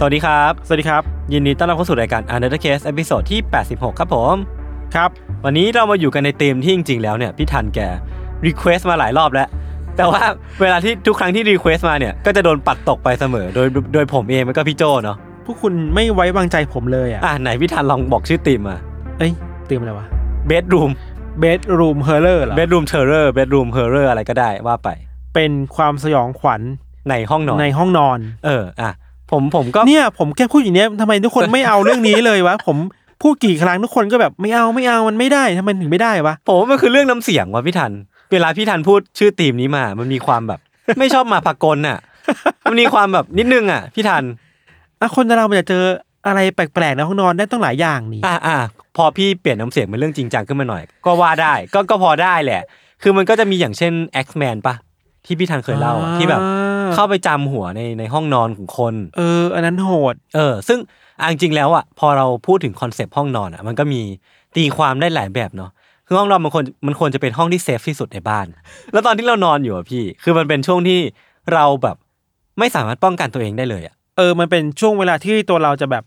สวัสดีครับ สวัสดีครับ ยินดีต้อนรับเข้าสู่รายการ Untitled Case ตอนที่ 86 ครับผม ครับ วันนี้เรามาอยู่กันในธีมที่จริงๆ แล้วเนี่ยพี่ธัญแก request มาหลายรอบแล้ว แต่ว่าเวลาที่ทุกครั้งที่ request มาเนี่ย ก็จะโดนปัดตกไปเสมอ โดยโดยผมเองมันก็พี่โจเนาะพวกคุณไม่ไว้วางใจผมเลยอะ อะไหนพี่ธัญลองบอกชื่อธีมมาเอ้ยเตรียมอะไรวะ Bedroom Bedroom Horror เหรอ Bedroom Terror Bedroom Horror อะไรก็ได้ว่าไป เป็นความสยองขวัญในห้องนอนในห้องนอน เอออะ ผมผมก็เนี่ยผมแค่พูดอย่างเนี้ยทำไมทุกคนไม่เอาเรื่องนี้เลยวะ ผมพูดกี่ครั้งทุกคนก็แบบไม่เอาไม่เอามันไม่ได้ทำไมถึงไม่ได้วะผมว่ามันคือเรื่องน้ำเสียงว่ะพี่ทัน เวลาพี่ทันพูดชื่อทีมนี้มา มันมีความแบบ ไม่ชอบมาพากลน่ะ มันมีความแบบนิดนึงอะ พี่ทันอะคนเรามันจะเจออะไรแปลกๆในห้องนอนได้ตั้งหลายอย่างนี่อ่าอ่าพอพี่เปลี่ยนน้ำเสียงเป็นเรื่องจริงจังขึ้นมาหน่อย ก็ว่าได้ก็ก็พอได้แหละ คือมันก็จะมีอย่างเช่น X-Men ปะที่พี่ทันเคยเล่าอะที่แบบ เข้าไปจามหัวในในห้องนอนของคน เออ อันนั้นโหด เออ ซึ่งอะจริงๆแล้วอะพอเราพูดถึง concept ห้องนอนอะ มันก็มีตีความได้หลายแบบเนาะคือห้องนอนมันควรมันควรจะเป็นห้องที่ safe ที่สุดในบ้าน แล้วตอนที่เรานอนอยู่อะพี่ คือมันเป็นช่วงที่เราแบบไม่สามารถป้องกันตัวเองได้เลยอะเออ มันเป็นช่วงเวลาที่ตัวเราจะแบบ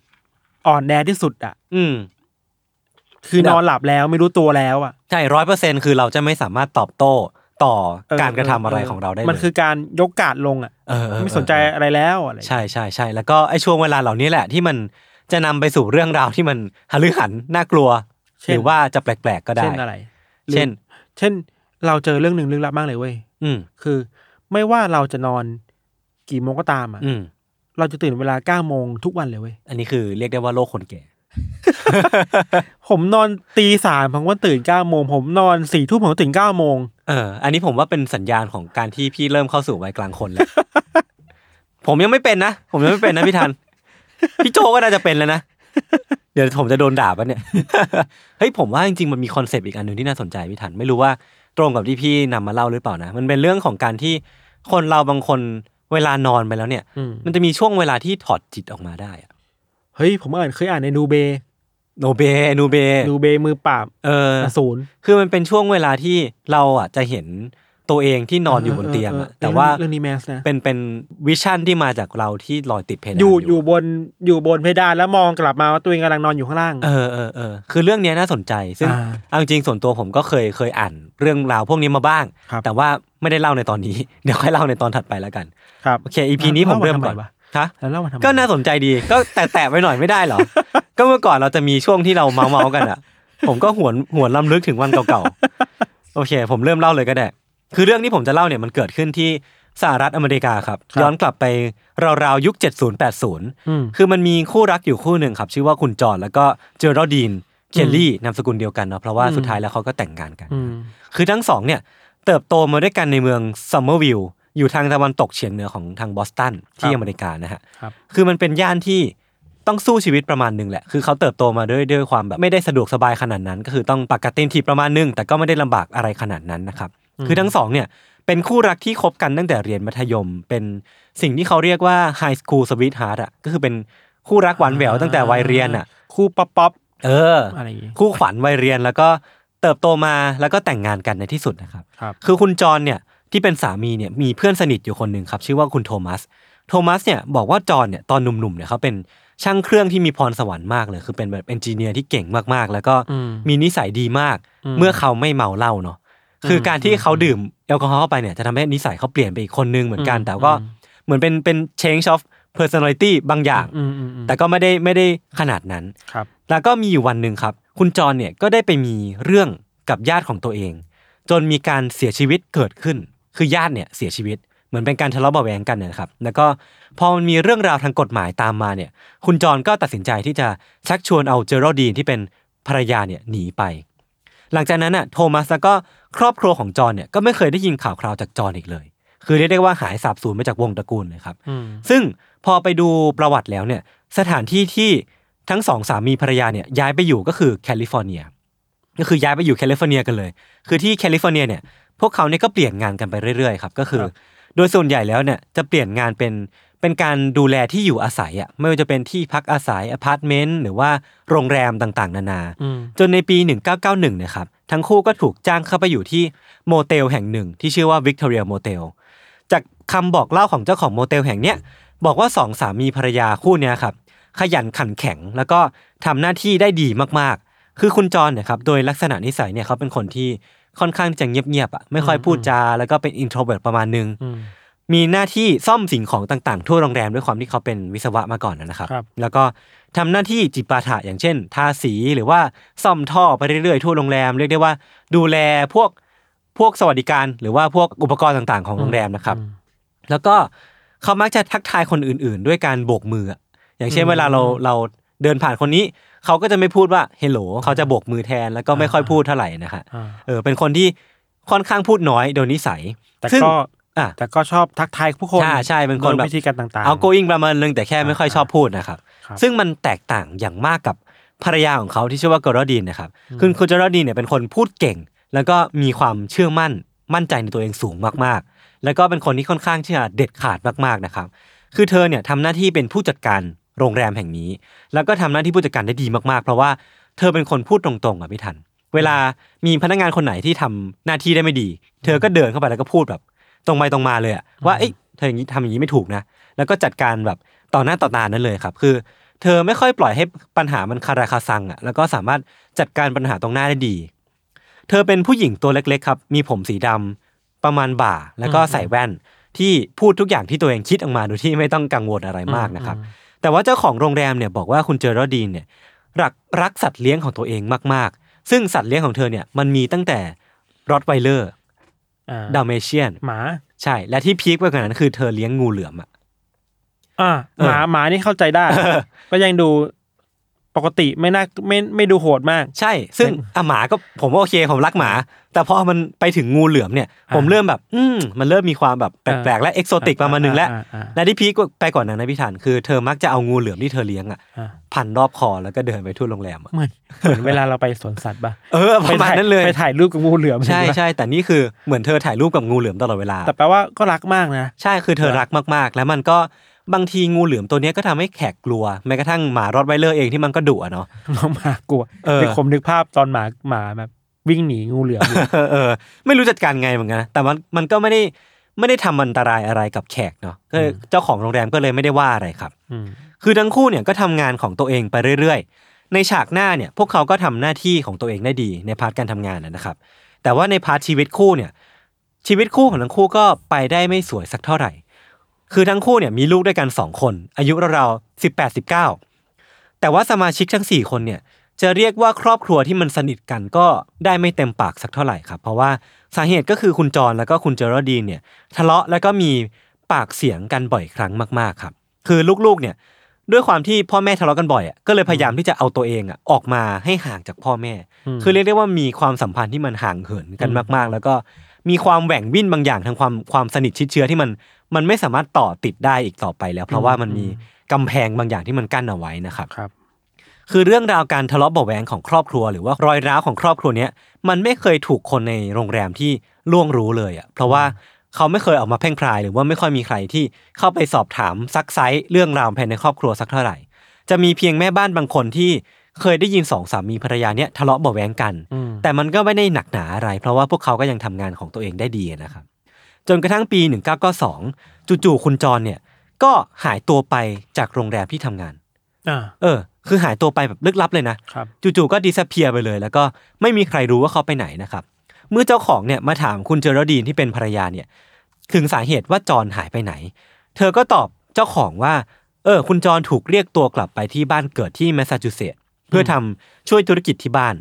อ่อนแอที่สุดอะ อืม คือแบบนอนหลับแล้วไม่รู้ตัวแล้วอะ ใช่ร้อยเปอร์เซ็นคือเราจะไม่สามารถตอบโต้ ต่อเออการกระทำอะไรของเราได้เลยมันคือการยกกาดลงอะเออเออไม่สนใจอะไรแล้วอะไรใช่ใช่ใช่แล้วก็ไอ้ช่วงเวลาเหล่านี้แหละที่มันจะนำไปสู่เรื่องราวที่มันหฤหันน่ากลัว หรือว่าจะแปลกๆก็ได้เช่นอะไร เช่น เช่นเราเจอเรื่องหนึ่งลึกลับมากเลยเว้ยอืมคือ ไม่ว่าเราจะนอนกี่โมงก็ตามอะอืมเราจะตื่นเวลาเก้าโมงทุกวันเลยเว้ยอันนี้คือเรียกได้ว่าโลกคนแก่ ผมนอนตีสามผมก็ตื่นเก้าโมงผมนอนสี่ทุ่มผมก็ตื่นเก้าโมงเออ อันนี้ผมว่าเป็นสัญญาณของการที่พี่เริ่มเข้าสู่วัยกลางคนแล้ว ผมยังไม่เป็นนะ ผมยังไม่เป็นนะพี่ทัน พี่โจก็น่าจะเป็นแล้วนะ เดี๋ยวผมจะโดนด่าปะเนี่ย เฮ้ยผมว่าจริงๆมันมีคอนเซปต์อีกอันหนึ่งที่น่าสนใจพี่ทัน ไม่รู้ว่าตรงกับที่พี่นำมาเล่าหรือเปล่านะ มันเป็นเรื่องของการที่คนเราบางคนเวลานอนไปแล้วเนี่ยอืมมันจะมีช่วงเวลาที่ถอดจิตออกมาได้อะเฮ้ยผมอ่านเคยอ่านในนูเบ โนเบนูเบนูเบมือปราบเอออสูรคือมันเป็นช่วงเวลาที่เราอะจะเห็นตัวเองที่นอนอยู่บนเตียงอะแต่ว่าเรื่องนี้แมสนะเป็นเป็นวิชั่นที่มาจากเราที่ลอยติดเพดานอยู่อยู่บนอยู่บนเพดานแล้วมองกลับมาว่าตัวเองกำลังนอนอยู่ข้างล่าง เออเออเออคือเรื่องเนี้ยน่าสนใจ ซึ่งอ่าเอาจริงๆส่วนตัวผมก็เคยเคยอ่านเรื่องราวพวกนี้มาบ้าง ครับ แต่ว่าไม่ได้เล่าในตอนนี้ เดี๋ยวค่อยเล่าในตอนถัดไปแล้วกัน ครับโอเคอีพีนี้ผมเริ่มก่อนเล่าาทำไวะ ฮะแล้วเล่ามาทำไมก็น่าสนใจดี ก็แต่แตะไปหน่อยไม่ได้เหรอ ก็เมื่อก่อนเราจะมีช่วงที่เราเมาเมาๆกันอะ ผมก็หวนหวนลำลึกถึงวันเก่าๆ โอเค ผมเริ่มเล่าเลยก็ได้ คือเรื่องที่ผมจะเล่าเนี่ยมันเกิดขึ้นที่สหรัฐอเมริกาครับ ย้อนกลับไปราวๆยุค 70-80อืมคือมันมีคู่รักอยู่คู่หนึ่งครับ ชื่อว่าคุณจอห์นแล้วก็เจอร์รดีนเคลลี่นามสกุลเดียวกันเนาะเพราะว่าอืมสุดท้ายแล้วเขาก็แต่งงานกันอืมคือทั้งสองเนี่ยเติบโตมาด้วยกันในเมืองซัมเมอร์วิลล์ อยู่ทางตะวันตกเฉียงเหนือของทางบอสตันที่อเมริกานะฮะครับคือมันเป็นย่านที่ต้องสู้ชีวิตประมาณหนึงแหละ คือเขาเติบโตมาด้วยด้วยความแบบไม่ได้สะดวกสบายขนาดนั้น ก็คือต้องปากกัดตีนถีบประมาณหนึง แต่ก็ไม่ได้ลำบากอะไรขนาดนั้นนะครับ คือทั้งสองเนี่ยเป็นคู่รักที่คบกันตั้งแต่เรียนมัธยม เป็นสิ่งที่เขาเรียกว่า high school sweetheart อะ ก็คือเป็นคู่รักหวานแหววตั้งแต่วัยเรียนอะ คู่ป๊อปป๊อปเอออะไรอย่างงี้คู่ขวัญวัยเรียนแล้วก็เติบโตมาแล้วก็แต่งงานกันในที่สุดนะครับครับคือคุณจอห์นเนี่ย ที่เป็นสามีเนี่ยมีเพื่อนสนิทอยู่คนหนึ่งครับชื่อว่าคุณโทมัส โทมัสเนี่ยบอกว่าจอห์นเนี่ยตอนหนุ่มๆเนี่ยเขาเป็นช่างเครื่องที่มีพรสวรรค์มากเลย คือเป็นแบบ engineer ที่เก่งมากๆ แล้วก็อืมมีนิสัยดีมากอืมเมื่อเขาไม่เมาเหล้าเนาะคือการที่อืมเขาดื่มแอลกอฮอล์เข้าไปเนี่ยจะทำให้นิสัยเขาเปลี่ยนไปอีกคนนึงเหมือนกันอืมแต่ก็อืมเหมือนเป็นเป็น change of personality บางอย่างอืมอืมอืมแต่ก็ไม่ได้ไม่ได้ขนาดนั้นครับ แล้วก็มีอยู่วันหนึ่งครับคคุณจรเนี่ยก็ได้ไปมีเรื่องกับญาติของตัวเอง จนมีการเสียชีวิตเกิดขึ้น คือญาติเนี่ยเสียชีวิตเหมือนเป็นการทะเลาะเบาะแวงกันเนี่ยนะครับแล้วก็พอมันมีเรื่องราวทางกฎหมายตามมาเนี่ยคุณจรก็ตัดสินใจที่จะชักชวนเอาเจอร์ดีนที่เป็นภรรยาเนี่ยหนีไป หลังจากนั้นน่ะโทมัสแล้วก็ครอบครัวของจอห์นเนี่ยก็ไม่เคยได้ยินข่าวคราวจากจอห์นอีกเลย คือเรียกได้ว่าหายสาบสูญไปจากวงตระกูลเลยครับอืมซึ่งพอไปดูประวัติแล้วเนี่ยสถานที่ที่ทั้งสองสามีภรรยาเนี่ยย้ายไปอยู่ก็คือแคลิฟอร์เนียก็คือย้ายไปอยู่แคลิฟอร์เนียกันเลย คือที่แคลิฟอร์เนียเนี่ย พวกเขาเนี่ยก็เปลี่ยนงานกันไปเรื่อยๆครับก็คือ โดยส่วนใหญ่แล้วเนี่ยจะเปลี่ยนงานเป็นเป็นการดูแลที่อยู่อาศัยอะไม่ว่าจะเป็นที่พักอาศัยอพาร์ตเมนต์หรือว่าโรงแรมต่างๆ นานาอืมจนในปี 1991เนี่ยครับทั้งคู่ก็ถูกจ้างเข้าไปอยู่ที่โมเตลแห่งหนึ่ง ที่ชื่อว่า Victoria Motel จากคำบอกเล่าของเจ้าของโมเตลแห่งเนี้ยบอกว่าสองสามีภรรยาคู่เนี้ยครับขยันขันแข็งแล้วก็ทำหน้าที่ได้ดีมากๆ คือคุณจอห์นเนี่ยครับโดยลักษณะนิสัยเนี่ยเขาเป็นคนที่ ค่อนข้างจะเงียบๆอะไม่ค่อยพูดจาแล้วก็เป็น introvert ประมาณนึงอืมมีหน้าที่ซ่อมสิ่งของต่างๆ ทั่วโรงแรมด้วยความที่เขาเป็นวิศวะมาก่อนนะครับครับแล้วก็ทำหน้าที่จิปาถะอย่างเช่น ทาสีหรือว่าซ่อมท่อไปเรื่อยๆทั่วโรงแรมเรียกได้ว่าดูแลพวกพวกสวัสดิการ หรือว่าพวกอุปกรณ์ต่างๆ ของโรงแรมนะครับ แล้วก็เขามักจะทักทายคนอื่นๆ ด้วยการโบกมืออะอย่างเช่นอืมเวลาเราเราเดินผ่านคนนี้ เขาก็จะไม่พูดว่าเฮลโหลเขาจะโบกมือแทนแล้วก็ไม่ค่อยพูดเท่าไหร่นะฮะอ่าเออเป็นคนที่ค่อนข้างพูดน้อยโดยนิสัยแต่ซึ่งก็อะแต่ก็ชอบทักทายผู้คนใช่ใช่เป็นคนแบบโดยวิธีการต่างๆเอา going ประมาณนึงแต่แค่ไม่ค่อยชอบพูดนะครับครับซึ่งมันแตกต่างอย่างมากกับภรรยาของเขาที่ชื่อว่ากอรดีนนะครับคือคุณจอรดีนเนี่ยเป็นคนพูดเก่ง แล้วก็มีความเชื่อมั่นมั่นใจในตัวเองสูงมากๆ แล้วก็เป็นคนที่ค่อนข้างที่จะเด็ดขาดมากๆนะครับ คือเธอเนี่ยทำหน้าที่เป็นผู้จัดการ โรงแรมแห่งนี้ แล้วก็ทำหน้าที่ผู้จัดการได้ดีมากๆ เพราะว่าเธอเป็นคนพูดตรงๆอะพี่ทัน เวลามีพนักงานคนไหนที่ทำหน้าที่ได้ไม่ดี เธอก็เดินเข้าไปแล้วก็พูดแบบ ตรงไปตรงมาเลยอะว่าเอ้ยเธออย่างนี้ทำอย่างนี้ไม่ถูกนะแล้วก็จัดการแบบต่อหน้าต่อตานั้นเลยครับ คือ เธอไม่ค่อยปล่อยให้ปัญหามันคาราคาซังอะแล้วก็สามารถจัดการปัญหาตรงหน้าได้ดี เธอเป็นผู้หญิงตัวเล็กๆครับ มีผมสีดำประมาณบ่า แล้วก็ใส่แว่นที่พูดทุกอย่างที่ตัวเองคิดออกมาโดยที่ไม่ต้องกังวลอะไรมากนะครับ แต่ว่าเจ้าของโรงแรมเนี่ยบอกว่าคุณเจอร์ดีนเนี่ยรักรักสัตว์เลี้ยงของตัวเองมากๆ ซึ่งสัตว์เลี้ยงของเธอเนี่ยมันมีตั้งแต่รอตไวเลอร์อ่าดัลเมเชียนหมา ใช่ และที่ peak ไปกว่านั้นคือเธอเลี้ยงงูเหลือมอะอ่าเออหมาหมานี่เข้าใจได้ ก็ยังดู ปกติไม่น่าไม่ไม่ดูโหดมาก ใช่ ซึ่งอะหมาก็ผมว่าโอเคผมรักหมา แต่พอมันไปถึงงูเหลือมเนี่ยอ่าผมเริ่มแบบ อืมมันเริ่มมีความแบบแปลกอ่าๆและ exotic ประมาณนึงแล้วอ่าอ่าและที่ peak ไปกว่านั้นนะพี่ธัญคือเธอมักจะเอางูเหลือมที่เธอเลี้ยงอะอ่าพันรอบคอแล้วก็เดินไปทั่วโรงแรมอะเหมือนเหมือนเวลาเราไปสวนสัตว์ป่ะเออประมาณถ่ายนั้นเลยไปถ่ายรูปกับงูเหลือมใช่เห็นปะใช่แต่นี่คือเหมือนเธอถ่ายรูปกับงูเหลือมตลอดเวลา แต่แปลว่าก็รักมากนะ ใช่คือเธอรักมากๆ แล้วมันก็ บางทีงูเหลือมตัวเนี้ยก็ทำให้แขกกลัวแม้กระทั่งหมารอดไวเลอร์เองที่มันก็ดุอะเนาะน้องหมากลัวเออแต่ผมนึกภาพตอนหมาหมาแบบวิ่งหนีงูเหลือมอยู่เออเออ ไม่รู้จัดการไงเหมือนกันนะแต่มันมันก็ไม่ได้ไม่ได้ทำอันตรายอะไรกับแขกเนาะก็เลยเจ้าของโรงแรมก็เลยไม่ได้ว่าอะไรครับอืมคือทั้งคู่เนี่ยก็ทำงานของตัวเองไปเรื่อยๆ ในฉากหน้าเนี่ยพวกเขาก็ทำหน้าที่ของตัวเองได้ดีใน part การทำงานนะนะครับ แต่ว่าใน part ชีวิตคู่เนี่ยชีวิตคู่ของทั้งคู่ก็ไปได้ไม่สวยสักเท่าไหร่ คือทั้งคู่เนี่ยมีลูกด้วยกันสองคน อายุราวๆสิบแปดสิบเก้าแต่ว่าสมาชิกทั้งสี่คนเนี่ยจะเรียกว่าครอบครัวที่มันสนิทกันก็ได้ไม่เต็มปากสักเท่าไหร่ครับ เพราะว่าสาเหตุก็คือคุณจอห์นแล้วก็คุณเจอร์ดีนเนี่ยทะเลาะแล้วก็มีปากเสียงกันบ่อยครั้งมากๆครับ คือลูกๆเนี่ยด้วยความที่พ่อแม่ทะเลาะกันบ่อยอะก็เลยพยายามที่จะเอาตัวเองอะออกมาให้ห่างจากพ่อแม่ คือเรียกได้ว่ามีความสัมพันธ์ที่มันห่างเหินกันมากๆ แล้วก็มีความแหว่งวิ่นบางอย่างทางความความสนิทชิดเชื้อที่มัน มันไม่สามารถต่อติดได้อีกต่อไปแล้ว เพราะว่ามันมีกำแพงบางอย่างที่มันกั้นเอาไว้นะครับครับ คือเรื่องราวการทะเลาะเบาะแวงของครอบครัว หรือว่ารอยร้าวของครอบครัวเนี้ยมันไม่เคยถูกคนในโรงแรมที่ล่วงรู้เลยอะเพราะว่าเขาไม่เคยออกมาเพ่งพราย หรือว่าไม่ค่อยมีใครที่เข้าไปสอบถามซักไซส์เรื่องราวภายในครอบครัวสักเท่าไหร่ จะมีเพียงแม่บ้านบางคนที่เคยได้ยินสองสามีภรรยาเนี้ยทะเลาะเบาะแวงกันอืมแต่มันก็ไม่ได้หนักหนาอะไร เพราะว่าพวกเขาก็ยังทำงานของตัวเองได้ดีนะครับ จนกระทั่งปี 1992 จู่ๆคุณจรเนี่ย ก็หายตัวไปจากโรงแรมที่ทำงานอ่าเออ คือหายตัวไปแบบลึกลับเลยนะครับจู่ๆก็ disappear ไปเลย แล้วก็ไม่มีใครรู้ว่าเขาไปไหนนะครับเมื่อเจ้าของเนี่ยมาถามคุณเจอร์ดีนที่เป็นภรรยาเนี่ย ถึงสาเหตุว่าจอห์นหายไปไหน เธอก็ตอบเจ้าของว่า เออ คุณจอห์นถูกเรียกตัวกลับไปที่บ้านเกิดที่แมสซาชูเซตส์เพื่อทำช่วยธุรกิจที่บ้าน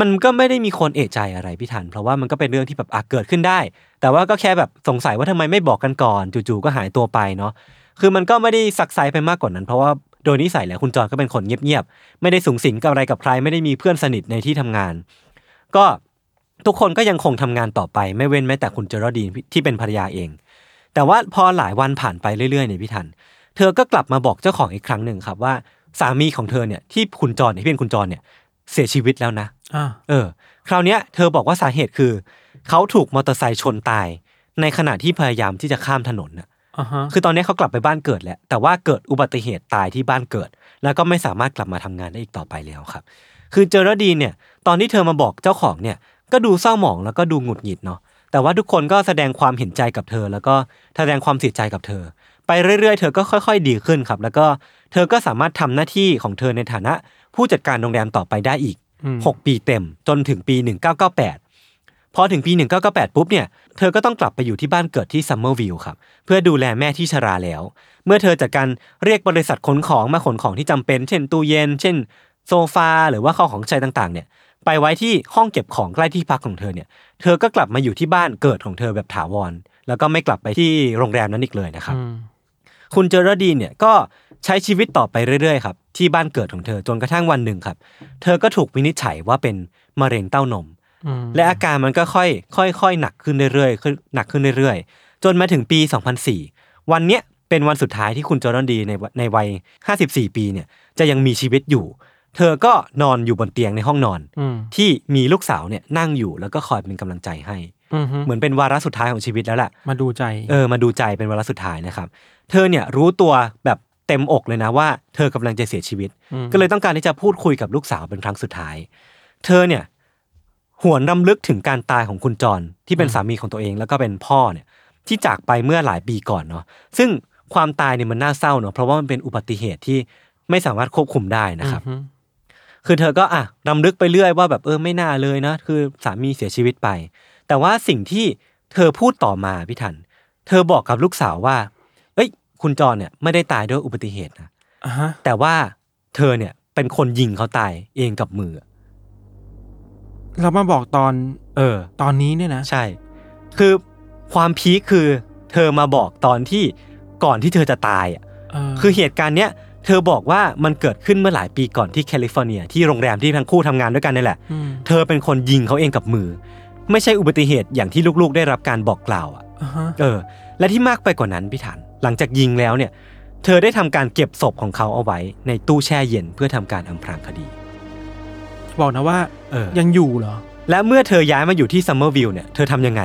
มันก็ไม่ได้มีคนเอะใจอะไรพี่ธัญ เพราะว่ามันก็เป็นเรื่องที่แบบอาจเกิดขึ้นได้ แต่ว่าก็แค่แบบสงสัยว่าทำไมไม่บอกกันก่อน จู่ๆก็หายตัวไปเนาะคือมันก็ไม่ได้ซักไซไปมากกว่านั้น เพราะว่าโดยนิสัยแล้วคุณจอนก็เป็นคนเงียบๆไม่ได้สูงสิงกับอะไรกับใครไม่ได้มีเพื่อนสนิทในที่ทำงาน ก็ทุกคนก็ยังคงทำงานต่อไป ไม่เว้นแม้แต่คุณเจอร์ดีนที่เป็นภรรยาเอง แต่ว่าพอหลายวันผ่านไปเรื่อยๆเนี่ยพี่ทัน เธอก็กลับมาบอกเจ้าของอีกครั้งหนึ่งครับว่าสามีของเธอเนี่ยที่คุณจรเนี่ยที่เป็นคุณจรเนี่ยเสียชีวิตแล้วนะ เออ คราวเนี้ยเธอบอกว่าสาเหตุคือ เขาถูกมอเตอร์ไซค์ชนตาย ในขณะที่พยายามที่จะข้ามถนนน่ะอ่าฮะคือตอนนี้เขากลับไปบ้านเกิดแล้วแต่ว่าเกิดอุบัติเหตุตายที่บ้านเกิด แล้วก็ไม่สามารถกลับมาทำงานได้อีกต่อไปแล้วครับ คือเจอร์ดีนเนี่ย ตอนที่เธอมาบอกเจ้าของเนี่ย ก็ดูเศร้าหมองแล้วก็ดูหงุดหงิดเนาะแต่ว่าทุกคนก็แสดงความเห็นใจกับเธอ แล้วก็แสดงความเสียใจกับเธอ ไปเรื่อยๆ เธอก็ค่อย ๆ ดีขึ้นครับ แล้วก็เธอก็สามารถทำหน้าที่ของเธอในฐานะ ผู้จัดการโรงแรมต่อไปได้อีกอืม 6 ปีเต็ม จนถึงปี 1998 พอถึงปี 1998 ปุ๊บเนี่ยเธอก็ต้องกลับไปอยู่ที่บ้านเกิดที่ซัมเมอร์วิลล์ครับเพื่อดูแลแม่ที่ชราแล้ว เมื่อเธอจัดการเรียกบริษัทขนของมาขนของที่จำเป็น เช่นตู้เย็น เช่น โซฟาหรือว่าข้าวของใช้ต่างๆ เนี่ยไปไว้ที่ห้องเก็บของใกล้ที่พักของเธอเนี่ยเธอก็กลับมาอยู่ที่บ้านเกิดของเธอแบบถาวร แล้วก็ไม่กลับไปที่โรงแรมนั้นอีกเลยนะครับอืมคุณเจอร์ดีนเนี่ยก็ ใช้ชีวิตต่อไปเรื่อยๆครับที่บ้านเกิดของเธอจนกระทั่งวันหนึ่งครับ เธอก็ถูกวินิจฉัยว่าเป็นมะเร็งเต้านมอืมและอาการมันก็ค่อยค่อยค่อยหนักขึ้นเรื่อยๆขึ้นหนักขึ้นเรื่อยๆ จนมาถึงปี 2004 วันเนี้ยเป็นวันสุดท้ายที่คุณจอร์แดนดีในในวัย 54 ปีเนี่ยจะยังมีชีวิตอยู่ เธอก็นอนอยู่บนเตียงในห้องนอนอืมที่มีลูกสาวเนี่ยนั่งอยู่แล้วก็คอยเป็นกำลังใจให้อืมฮึเหมือนเป็นวาระสุดท้ายของชีวิตแล้วแหละมาดูใจ เออ มาดูใจเป็นวาระสุดท้ายนะครับ เธอเนี่ยรู้ตัวแบบ เต็มอกเลยนะว่าเธอกำลังจะเสียชีวิตมก็เลยต้องการที่จะพูดคุยกับลูกสาวเป็นครั้งสุดท้าย เธอเนี่ยหวนรำลึกถึงการตายของคุณจรที่เป็นสามีของตัวเองแล้วก็เป็นพ่อเนี่ยที่จากไปเมื่อหลายปีก่อนเนาะซึ่งความตายเนี่ยมันน่าเศร้าเนาะเพราะว่ามันเป็นอุบัติเหตุที่ไม่สามารถควบคุมได้นะครับอืมคือเธอก็อะรำลึกไปเรื่อยว่าแบบเออไม่น่าเลยนะ คือสามีเสียชีวิตไป แต่ว่าสิ่งที่เธอพูดต่อมาพี่ทัน เธอบอกกับลูกสาวว่าเอ้ย คุณจรเนี่ยไม่ได้ตายด้วยอุบัติเหตุนะอ่าฮะแต่ว่าเธอเนี่ยเป็นคนยิงเขาตายเองกับมือ เรามาบอกตอนเออ ตอนนี้เนี่ยนะใช่ คือความพีคคือเธอมาบอกตอนที่ก่อนที่เธอจะตายอะเออคือเหตุการณ์เนี้ยเธอบอกว่ามันเกิดขึ้นเมื่อหลายปีก่อนที่แคลิฟอร์เนีย ที่โรงแรมที่ทั้งคู่ทำงานด้วยกันนี่แหละ มเธอเป็นคนยิงเขาเองกับมือ ไม่ใช่อุบัติเหตุอย่างที่ลูกๆ ได้รับการบอกกล่าวอะ อ่าฮะเออ และที่มากไปกว่านั้นพี่ทัน หลังจากยิงแล้วเนี่ยเธอได้ทำการเก็บศพของเขาเอาไว้ในตู้แช่เย็นเพื่อทำการอำพรางคดีบอกนะว่าเออยังอยู่เหรอ และเมื่อเธอย้ายมาอยู่ที่ซัมเมอร์วิลล์เนี่ยเธอทำยังไง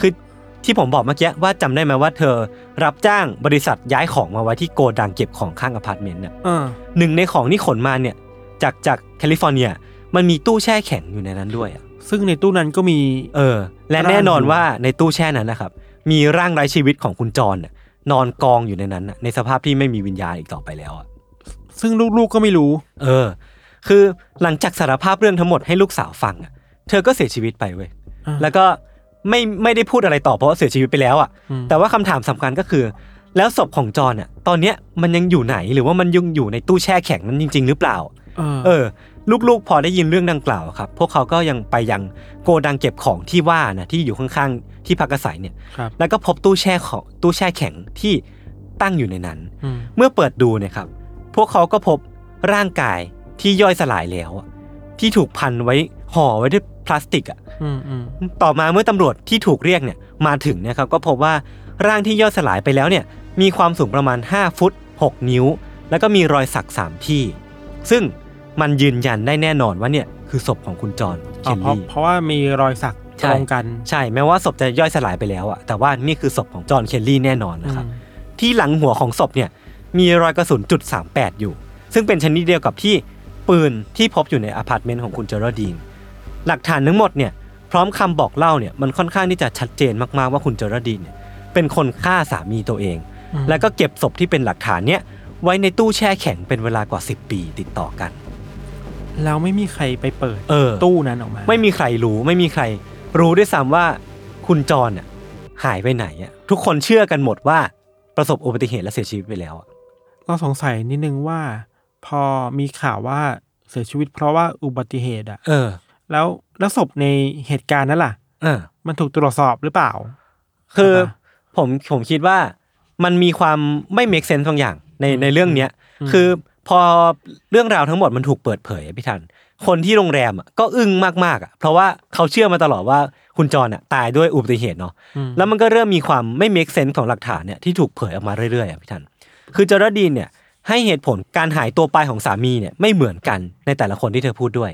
คือที่ผมบอกเมื่อกี้ว่าจำได้ไหมว่าเธอรับจ้างบริษัทย้ายของมาไว้ที่โกดังเก็บของข้างอพาร์ตเมนต์เนี่ยเออหนึ่งในของที่ขนมาเนี่ยจากจากแคลิฟอร์เนียมันมีตู้แช่แข็งอยู่ในนั้นด้วยอะซึ่งในตู้นั้นก็มี เออ และร่างแน่นอนอยู่ว่าในตู้แช่นั้นนะครับ มีร่างไร้ชีวิตของคุณจรน่ะ นอนกองอยู่ในนั้นน่ะในสภาพที่ไม่มีวิญญาณอีกต่อไปแล้วอะซึ่งลูกๆก็ไม่รู้ เออ คือหลังจากสารภาพเรื่องทั้งหมดให้ลูกสาวฟังอะเธอก็เสียชีวิตไปเว้ยอ่า แล้วก็ไม่ไม่ได้พูดอะไรต่อเพราะว่าเสียชีวิตไปแล้วอะอืมแต่ว่าคำถามสำคัญก็คือ แล้วศพของจอนอะตอนเนี้ยมันยังอยู่ไหนหรือว่ามันยังอยู่ในตู้แช่แข็งนั้นจริง ๆ หรือเปล่า เออ เออ ลูกๆ พอได้ยินเรื่องดังกล่าวครับ พวกเขาก็ยังไปยังโกดังเก็บของที่ว่านะที่อยู่ข้างๆที่พักอาศัยเนี่ย ครับแล้วก็พบตู้แช่ของตู้แช่แข็งที่ตั้งอยู่ในนั้น อืมเมื่อเปิดดูเนี่ยครับ พวกเขาก็พบร่างกายที่ย่อยสลายแล้วอะที่ถูกพันไว้ห่อไว้ด้วยพลาสติกอะ อืมอืมต่อมาเมื่อตำรวจที่ถูกเรียกเนี่ยมาถึงเนะครับก็พบว่าร่างที่ย่อยสลายไปแล้วเนี่ยมีความสูงประมาณ 5 ฟุต 6 นิ้ว แล้วก็มีรอยสักสามที่ ซึ่ง มันยืนยันได้แน่นอนว่าเนี่ยคือศพของคุณจอห์นเคอ๋อลเพราะลี่ เพราะว่ามีรอยสักใช่ตรงกันใช่แม้ว่าศพจะย่อยสลายไปแล้วอะแต่ว่านี่คือศพของจอห์นเคลลี่แน่นอนนะครับ อืมที่หลังหัวของศพเนี่ยมีรอยกระสุนจุด38 อยู่ ซึ่งเป็นชนิดเดียวกับที่ปืนที่พบอยู่ในอพาร์ตเมนต์ของคุณเจอร์ดีน หลักฐานทั้งหมดเนี่ยพร้อมคำบอกเล่าเนี่ยมันค่อนข้างที่จะชัดเจนมากๆว่าคุณเจอร์ดีนเนี่ยเป็นคนฆ่าสามีตัวเองอืมแล้วก็เก็บศพที่เป็นหลักฐานเนี่ยไว้ในตู้แช่แข็งเป็นเวลากว่า 10 ปีติดต่อกัน แล้วไม่มีใครไปเปิดเออ ตู้นั้นออกมาไม่มีใครรู้ไม่มีใคร รู้ด้วยซ้ำว่าคุณจอห์นเนี่ยหายไปไหนอะทุกคนเชื่อกันหมดว่าประสบอุบัติเหตุและเสียชีวิตไปแล้วอะเราสงสัยนิดนึงว่า พอมีข่าวว่าเสียชีวิต เพราะว่าอุบัติเหตุอะเออแล้วแล้วศพในเหตุการณ์นั้นล่ะ เออ มันถูกตรวจสอบหรือเปล่า คือใช่ปะผมผมคิดว่ามันมีความไม่ make sense บางอย่างในในเรื่องเนี้ยอืมคือ พอเรื่องราวทั้งหมดมันถูกเปิดเผยอะพี่ทัน คนที่โรงแรมอะก็อึ้งมากๆอะเพราะว่าเขาเชื่อมาตลอดว่าคุณจรอะตายด้วยอุบัติเหตุเนาะอืมแล้วมันก็เริ่มมีความไม่ make sense ของหลักฐานเนี่ยที่ถูกเผยออกมาเรื่อยๆอะพี่ทัน คือเจอร์ดีนเนี่ยให้เหตุผลการหายตัวไปของสามีเนี่ยไม่เหมือนกันในแต่ละคนที่เธอพูดด้วย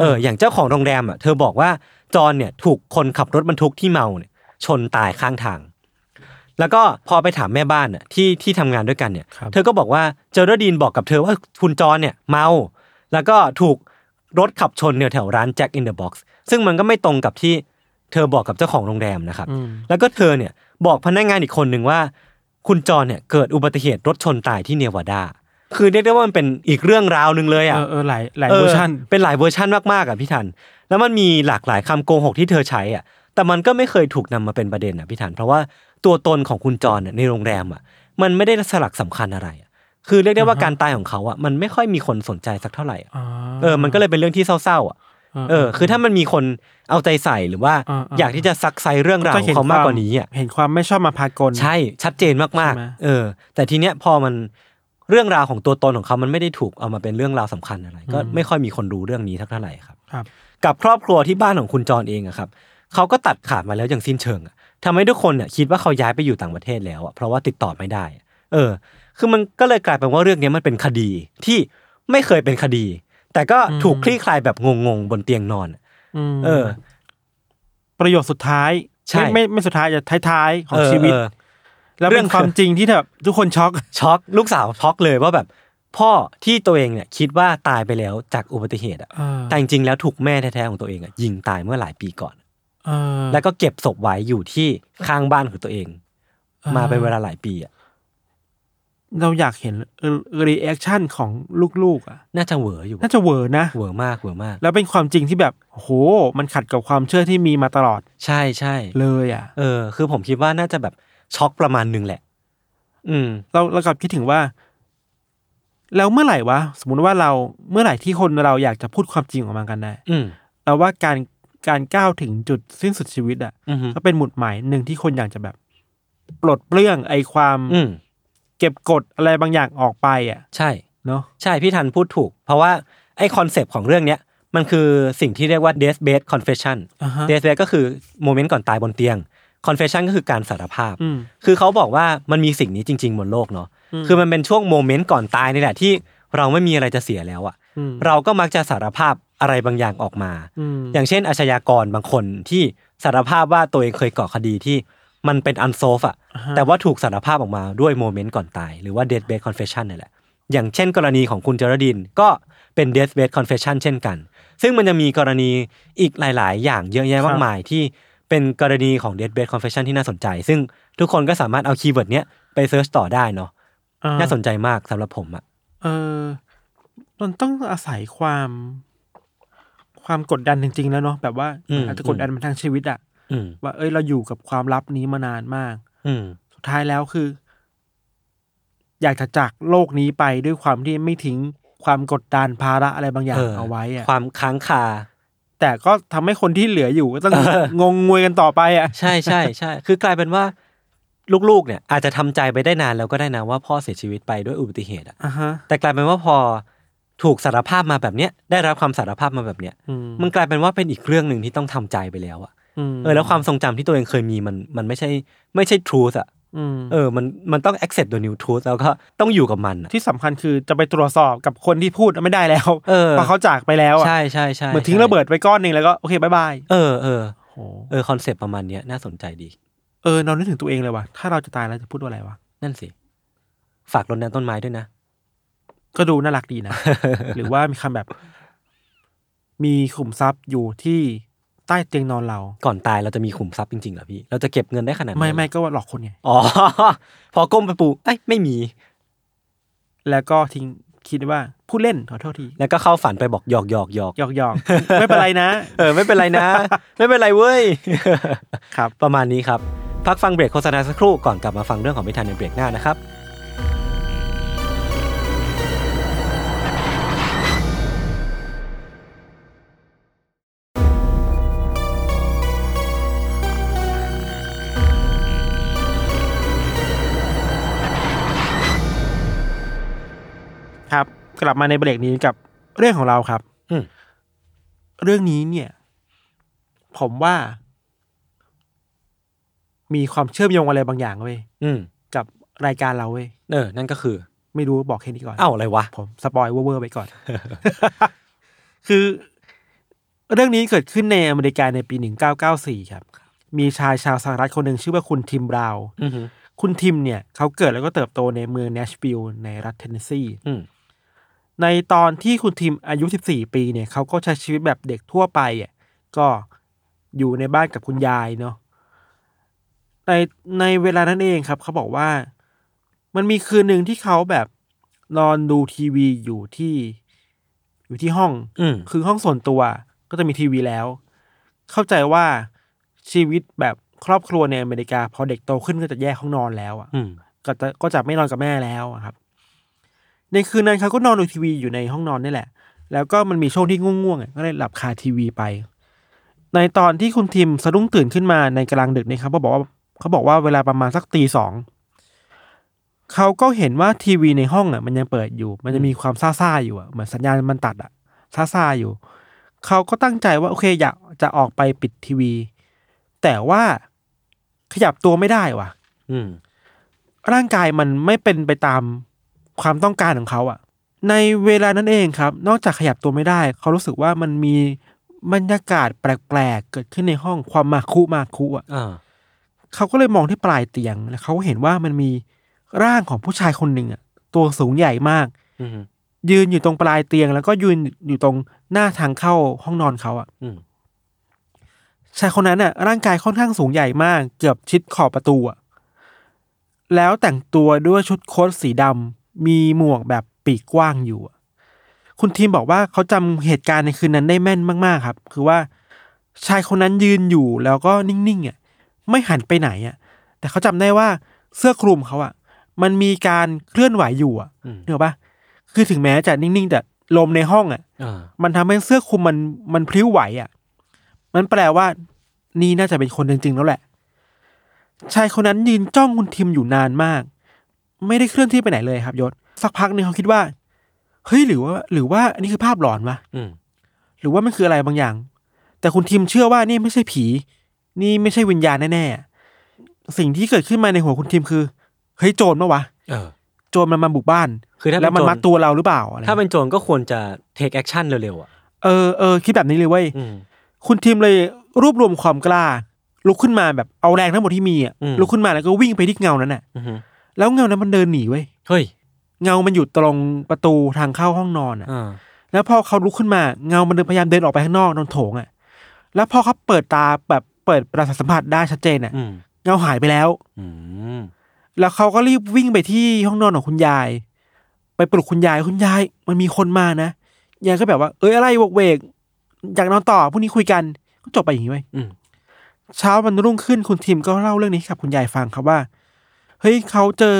เอออย่างเจ้าของโรงแรมอะเธอบอกว่าจอห์นเนี่ยถูกคนขับรถบรรทุกที่เมาเนี่ยชนตายข้างทาง แล้วก็พอไปถามแม่บ้านอะที่ที่ทำงานด้วยกันเนี่ย ครับ เธอก็บอกว่าเจอร์ดีนบอกกับเธอว่าคุณจอห์นเนี่ยเมา แล้วก็ถูกรถขับชนเนี่ยแถวร้าน Jack in the Box ซึ่งมันก็ไม่ตรงกับที่เธอบอกกับเจ้าของโรงแรมนะครับ อืมแล้วก็เธอเนี่ยบอกพนักงานอีกคนหนึ่งว่า คุณจอห์นเนี่ยเกิดอุบัติเหตุรถชนตายที่เนวาดา คือเรียกได้ว่ามันเป็นอีกเรื่องราวหนึ่งเลยเออะ อเออหลายหลายเวอร์ชัน เป็นหลายเวอร์ชันมากๆอะพี่ทัน แล้วมันมีหลากหลายคำโกหกที่เธอใช้อะ แต่มันก็ไม่เคยถูกนำมาเป็นประเด็นอะพี่ทัน เพราะว่า ตัวตนของคุณจอห์นเนี่ยในโรงแรมอะ มันไม่ได้สลักสำคัญอะไรอะคือเรียกได้ว่าอ่าฮะการตายของเขาอะมันไม่ค่อยมีคนสนใจสักเท่าไหร่อะอ๋อเออ มันก็เลยเป็นเรื่องที่เศร้าๆอะเออ คือถ้ามันมีคนเอาใจใส่หรือว่าอ่าๆอยากที่จะซักไซเรื่องราวของเขามากกว่านี้อะเห็นความไม่ชอบมาพากลใช่ชัดเจนมากใช่ไหมๆเออ แต่ทีเนี้ยพอมันเรื่องราวของตัวตนของเขามันไม่ได้ถูกเอามาเป็นเรื่องราวสำคัญอะไร ก็ไม่ค่อยมีคนรู้เรื่องนี้สักเท่าไหร่ครับครับ กับครอบครัวที่บ้านของคุณจรเองอะครับเขาก็ตัดขาดมาแล้วอย่างสิ้นเชิงอะ ทำให้ทุกคนเนี่ยคิดว่าเขาย้ายไปอยู่ต่างประเทศแล้วอะเพราะว่าติดต่อไม่ได้อะเออ คือมันก็เลยกลายเป็นว่าเรื่องเนี้ยมันเป็นคดีที่ไม่เคยเป็นคดี แต่ก็ถูกคลี่คลายแบบงงๆบนเตียงนอนอะมเออ ประโยชน์สุดท้าย ใช่ไม่ไม่ไม่สุดท้ายจะท้ายๆของเออชีวิตเออแล้วเรื่เป็องนความจริงที่แบบทุกคนช็อกช็อกลูกสาวช็อกเลยว่าแบบพ่อที่ตัวเองเนี่ยคิดว่าตายไปแล้วจากอุบัติเหตุอะเออแต่จริงๆแล้วถูกแม่แท้ๆของตัวเองอะยิงตายเมื่อหลายปีก่อนเออ แล้วก็เก็บศพไว้อยู่ที่ข้างบ้านของตัวเองอ่ามมาเป็นเวลาหลายปีอะเราอยากเห็น reaction ของลูกๆอะน่าจะเหวออยู่น่าจะเหวอนะเหวอมากเหวอมาก แล้วเป็นความจริงที่แบบโห มันขัดกับความเชื่อที่มีมาตลอด ใช่ใช่เลยอะเออ คือผมคิดว่าน่าจะแบบช็อกประมาณหนึ่งแหละ อืม เราเรากลับคิดถึงว่า แล้วเมื่อไหร่วะสมมุติว่าเราเมื่อไหร่ที่คนเราอยากจะพูดความจริงออกมากันได้อืมเราว่าการ การก้าวถึงจุดสิ้นสุดชีวิตอะอืมก็เป็นหมุดหมายหนึ่งที่คนอยากจะแบบ ปลดเปลื้องไอความอืมเก็บกดอะไรบางอย่างออกไปอะ ใช่เนาะใช่พี่ทันพูดถูก เพราะว่าไอ concept ของเรื่องเนี้ยมันคือสิ่งที่เรียกว่า death bed confession อ่าฮะ death bed ก็คือ moment ก่อนตายบนเตียง confession ก็คือการสารภาพอืมคือเขาบอกว่ามันมีสิ่งนี้จริง ๆ บนโลกเนาะอืมคือมันเป็นช่วง moment ก่อนตายนี่แหละที่เราไม่มีอะไรจะเสียแล้วอะอืมเราก็มักจะสารภาพ อะไรบางอย่างออกมาอืมอย่างเช่น อาชญากรบางคนที่สารภาพว่าตัวเองเคยก่อคดีที่มันเป็น unsolved อะอ่าฮะแต่ว่าถูกสารภาพออกมาด้วย moment ก่อนตาย หรือว่า death bed confession นี่แหละ อย่างเช่น กรณีของคุณเจอร์ดีนก็เป็น death bed confession เช่นกัน ซึ่งมันจะมีกรณีอีกหลาย ๆ อย่างเยอะแยะมากมายที่เป็นกรณีของ death bed confession ที่น่าสนใจ ซึ่งทุกคนก็สามารถเอา keyword เนี้ยไป search ต่อได้เนาะอ่น่าสนใจมากสำหรับผมอะเออมันต้องอาศัยความ ความกดดันจริง ๆ แล้วเนาะแบบว่าอาจจะกดดันมาทางชีวิตอะอืมว่าเอ้ยเราอยู่กับความลับนี้มานานมาก อืมสุดท้ายแล้วคือ อยากจะจากโลกนี้ไปด้วยความที่ไม่ทิ้งความกดดันภาระอะไรบางอย่างเออเอาไว้อะความค้างคา แต่ก็ทำให้คนที่เหลืออยู่ก็ต้องเอองงงวยกันต่อไปอะใช่ใช่ใช่ คือกลายเป็นว่าลูกๆเนี่ยอาจจะทำใจไปได้นานแล้วก็ได้นะว่าพ่อเสียชีวิตไปด้วยอุบัติเหตุอะอะฮะ แต่กลายเป็นว่าพอ ถูกสารภาพมาแบบเนี้ยได้รับความสารภาพมาแบบเนี้ยอืมมันกลายเป็นว่าเป็นอีกเรื่องหนึ่งที่ต้องทำใจไปแล้วอะมเออแล้วความทรงจำที่ตัวเองเคยมีมันมันไม่ใช่ไม่ใช่ truth อะอืมเออมันมันต้อง accept the new truth แล้วก็ต้องอยู่กับมันอะที่สำคัญคือจะไปตรวจสอบกับคนที่พูดไม่ได้แล้วเออเพราะเขาจากไปแล้วอะใช่ใช่ใช่เหมือนทิ้งระเบิดไว้ก้อนหนึ่งแล้วก็โอเค bye byeเออเออโหเออ concept ประมาณเนี้ยน่าสนใจดี เออเรานึกถึงตัวเองเลยว่ะถ้าเราจะตายเราจะพูดว่าอะไรวะนั่นสิ ฝากรดน้ำต้นไม้ด้วยนะ ก็ดูน่ารักดีนะ หรือว่ามีคำแบบ มีขุมทรัพย์อยู่ที่ใต้เตียงนอนเรา ก่อนตายเราจะมีขุมทรัพย์จริงๆเหรอพี่ เราจะเก็บเงินได้ขนาดนั้นไม่เหรอไม่ก็ว่าหลอกคนไง อ๋อ พอก้มไปปูเอ้ยไม่มี แล้วก็ทิ้งคิดว่าพูดเล่นขอโทษที แล้วก็เข้าฝันไปบอกหยอกหยอกหยอกหยอกหยอกไม่เป็นไรนะ เออไม่เป็นไรนะ ไม่เป็นไรเว้ย ครับ ประมาณนี้ครับ พักฟังเบรกโฆษณาสักครู่ก่อนกลับมาฟังเรื่องของพิธานในเบรกหน้านะครับ กลับมาในเบรกนี้กับเรื่องของเราครับ อืมเรื่องนี้เนี่ย ผมว่า มีความเชื่อมโยงอะไรบางอย่างเว้ยอืม กับรายการเราเว้ยเออ นั่นก็คือ ไม่รู้บอกแค่นี้ก่อนอ้าวอะไรวะ ผม spoil เวอร์ๆไปก่อน คือ เรื่องนี้เกิดขึ้นในอเมริกาในปี1994ครับ มีชายชาวสหรัฐคนหนึ่งชื่อว่าคุณทิมบราวน์อือหือคุณทิมเนี่ย เขาเกิดแล้วก็เติบโตในเมืองเนชวิลล์ในรัฐเทนเนสซีอืม ในตอนที่คุณทิมอายุ 14 ปีเนี่ยเขาก็ใช้ชีวิตแบบเด็กทั่วไปอะก็อยู่ในบ้านกับคุณยายเนาะในในเวลานั้นเองครับเขาบอกว่า มันมีคืนหนึ่งที่เขาแบบนอนดูทีวีอยู่ที่อยู่ที่ห้องอืมคือห้องส่วนตัวก็จะมีทีวีแล้ว เข้าใจว่าชีวิตแบบครอบครัวในอเมริกา พอเด็กโตขึ้นก็จะแยกห้องนอนแล้วอะอืมก็จะก็จะไม่นอนกับแม่แล้วอะครับ ในคืนนั้นเขาก็นอนดูทีวีอยู่ในห้องนอนนี่แหละ แล้วก็มันมีช่วงที่ง่วงๆอะก็เลยหลับคาทีวีไป ในตอนที่คุณทิมสะดุ้งตื่นขึ้นมาในกลางดึกเนี่ยครับเขาบอกว่าเขาบอกว่าเวลาประมาณสักตีสองเขาก็เห็นว่าทีวีในห้องอะ มันยังเปิดอยู่ มันจะมีความซ่าๆอยู่อะเหมือนสัญญาณมันตัดอะซ่าๆอยู่ เขาก็ตั้งใจว่าโอเคอยากจะออกไปปิดทีวี แต่ว่าขยับตัวไม่ได้ว่ะ อืมร่างกายมันไม่เป็นไปตาม ความต้องการของเขาอะในเวลานั้นเองครับ นอกจากขยับตัวไม่ได้ เขารู้สึกว่ามันมีบรรยากาศแปลกๆ เกิดขึ้นในห้องความมาคุมาคุอะอ่าเขาก็เลยมองที่ปลายเตียง แล้วเขาเห็นว่ามันมีร่างของผู้ชายคนหนึ่งอะตัวสูงใหญ่มากอืมยืนอยู่ตรงปลายเตียง แล้วก็ยืนอยู่ตรงหน้าทางเข้าห้องนอนเขาอะอืมชายคนนั้นน่ะ ร่างกายค่อนข้างสูงใหญ่มาก เกือบชิดขอบประตูอะแล้วแต่งตัวด้วยชุดโค้ทสีดำ มีหมวกแบบปีกกว้างอยู่อะคุณทีมบอกว่าเขาจำเหตุการณ์ในคืนนั้นได้แม่นมากๆครับ คือว่าชายคนนั้นยืนอยู่แล้วก็นิ่งๆอะไม่หันไปไหนอะ แต่เขาจำได้ว่าเสื้อคลุมเขาอะ มันมีการเคลื่อนไหวอยู่อะอืมเนกอะปะคือถึงแม้จะนิ่งๆแต่ลมในห้องอะอ่ามันทำให้เสื้อคลุมมันมันพลิ้วไหวอะ มันแปลว่า นี่น่าจะเป็นคนจริงๆแล้วแหละ ชายคนนั้นยืนจ้องคุณทิมอยู่นานมาก ไม่ได้เคลื่อนที่ไปไหนเลยครับยศ สักพักหนึ่งเขาคิดว่า เฮ้ยหรือว่า หรือว่าอันนี้คือภาพหลอนวะอืมหรือว่ามันคืออะไรบางอย่าง แต่คุณทิมเชื่อว่านี่ไม่ใช่ผี นี่ไม่ใช่วิญญาณแน่ๆสิ่งที่เกิดขึ้นมาในหัวคุณทิมคือเฮ้ยโจรปะวะเออ โจรมันมาบุกบ้าน คือถ้าแล้วเป็มันนโจรมัดตัวเราหรือเปล่าอะไรถ้าเป็นโจรก็ควรจะ take action เร็วๆอะเออเออคิดแบบนี้เลยเว้ย อืม คุณทีมเลยรวบรวมความกล้า ลุกขึ้นมาแบบเอาแรงทั้งหมดที่มีอะอืม ลุกขึ้นมาแล้วก็วิ่งไปที่เงานั้นน่ะ อือหือ แล้วเงานั้นมันเดินหนีเว้ยเฮ้ยเงามันอยู่ตรงประตูทางเข้าห้องนอนอะ อ่าแล้วพอเขาลุกขึ้นมาเงามันเดินพยายามเดินออกไปข้างนอกตรงโถงอะ แล้วพอเขาเปิดตาแบบเปิดประสาทสัมผัสได้ชัดเจนอะ อืมเงาหายไปแล้ว อืมแล้วเขาก็รีบวิ่งไปที่ห้องนอนของคุณยาย ไปปลุกคุณยายคุณยายมันมีคนมานะยายก็แบบว่าเอ้ยอะไรวกเวกอยากนอนต่อพรุ่งนี้คุยกันก็จบไปอย่างนี้เว้ยอืมเช้าวันรุ่งขึ้นคุณทีมก็เล่าเรื่องนี้ให้กับคุณยายฟังครับว่า เฮ้ยเขาเจอ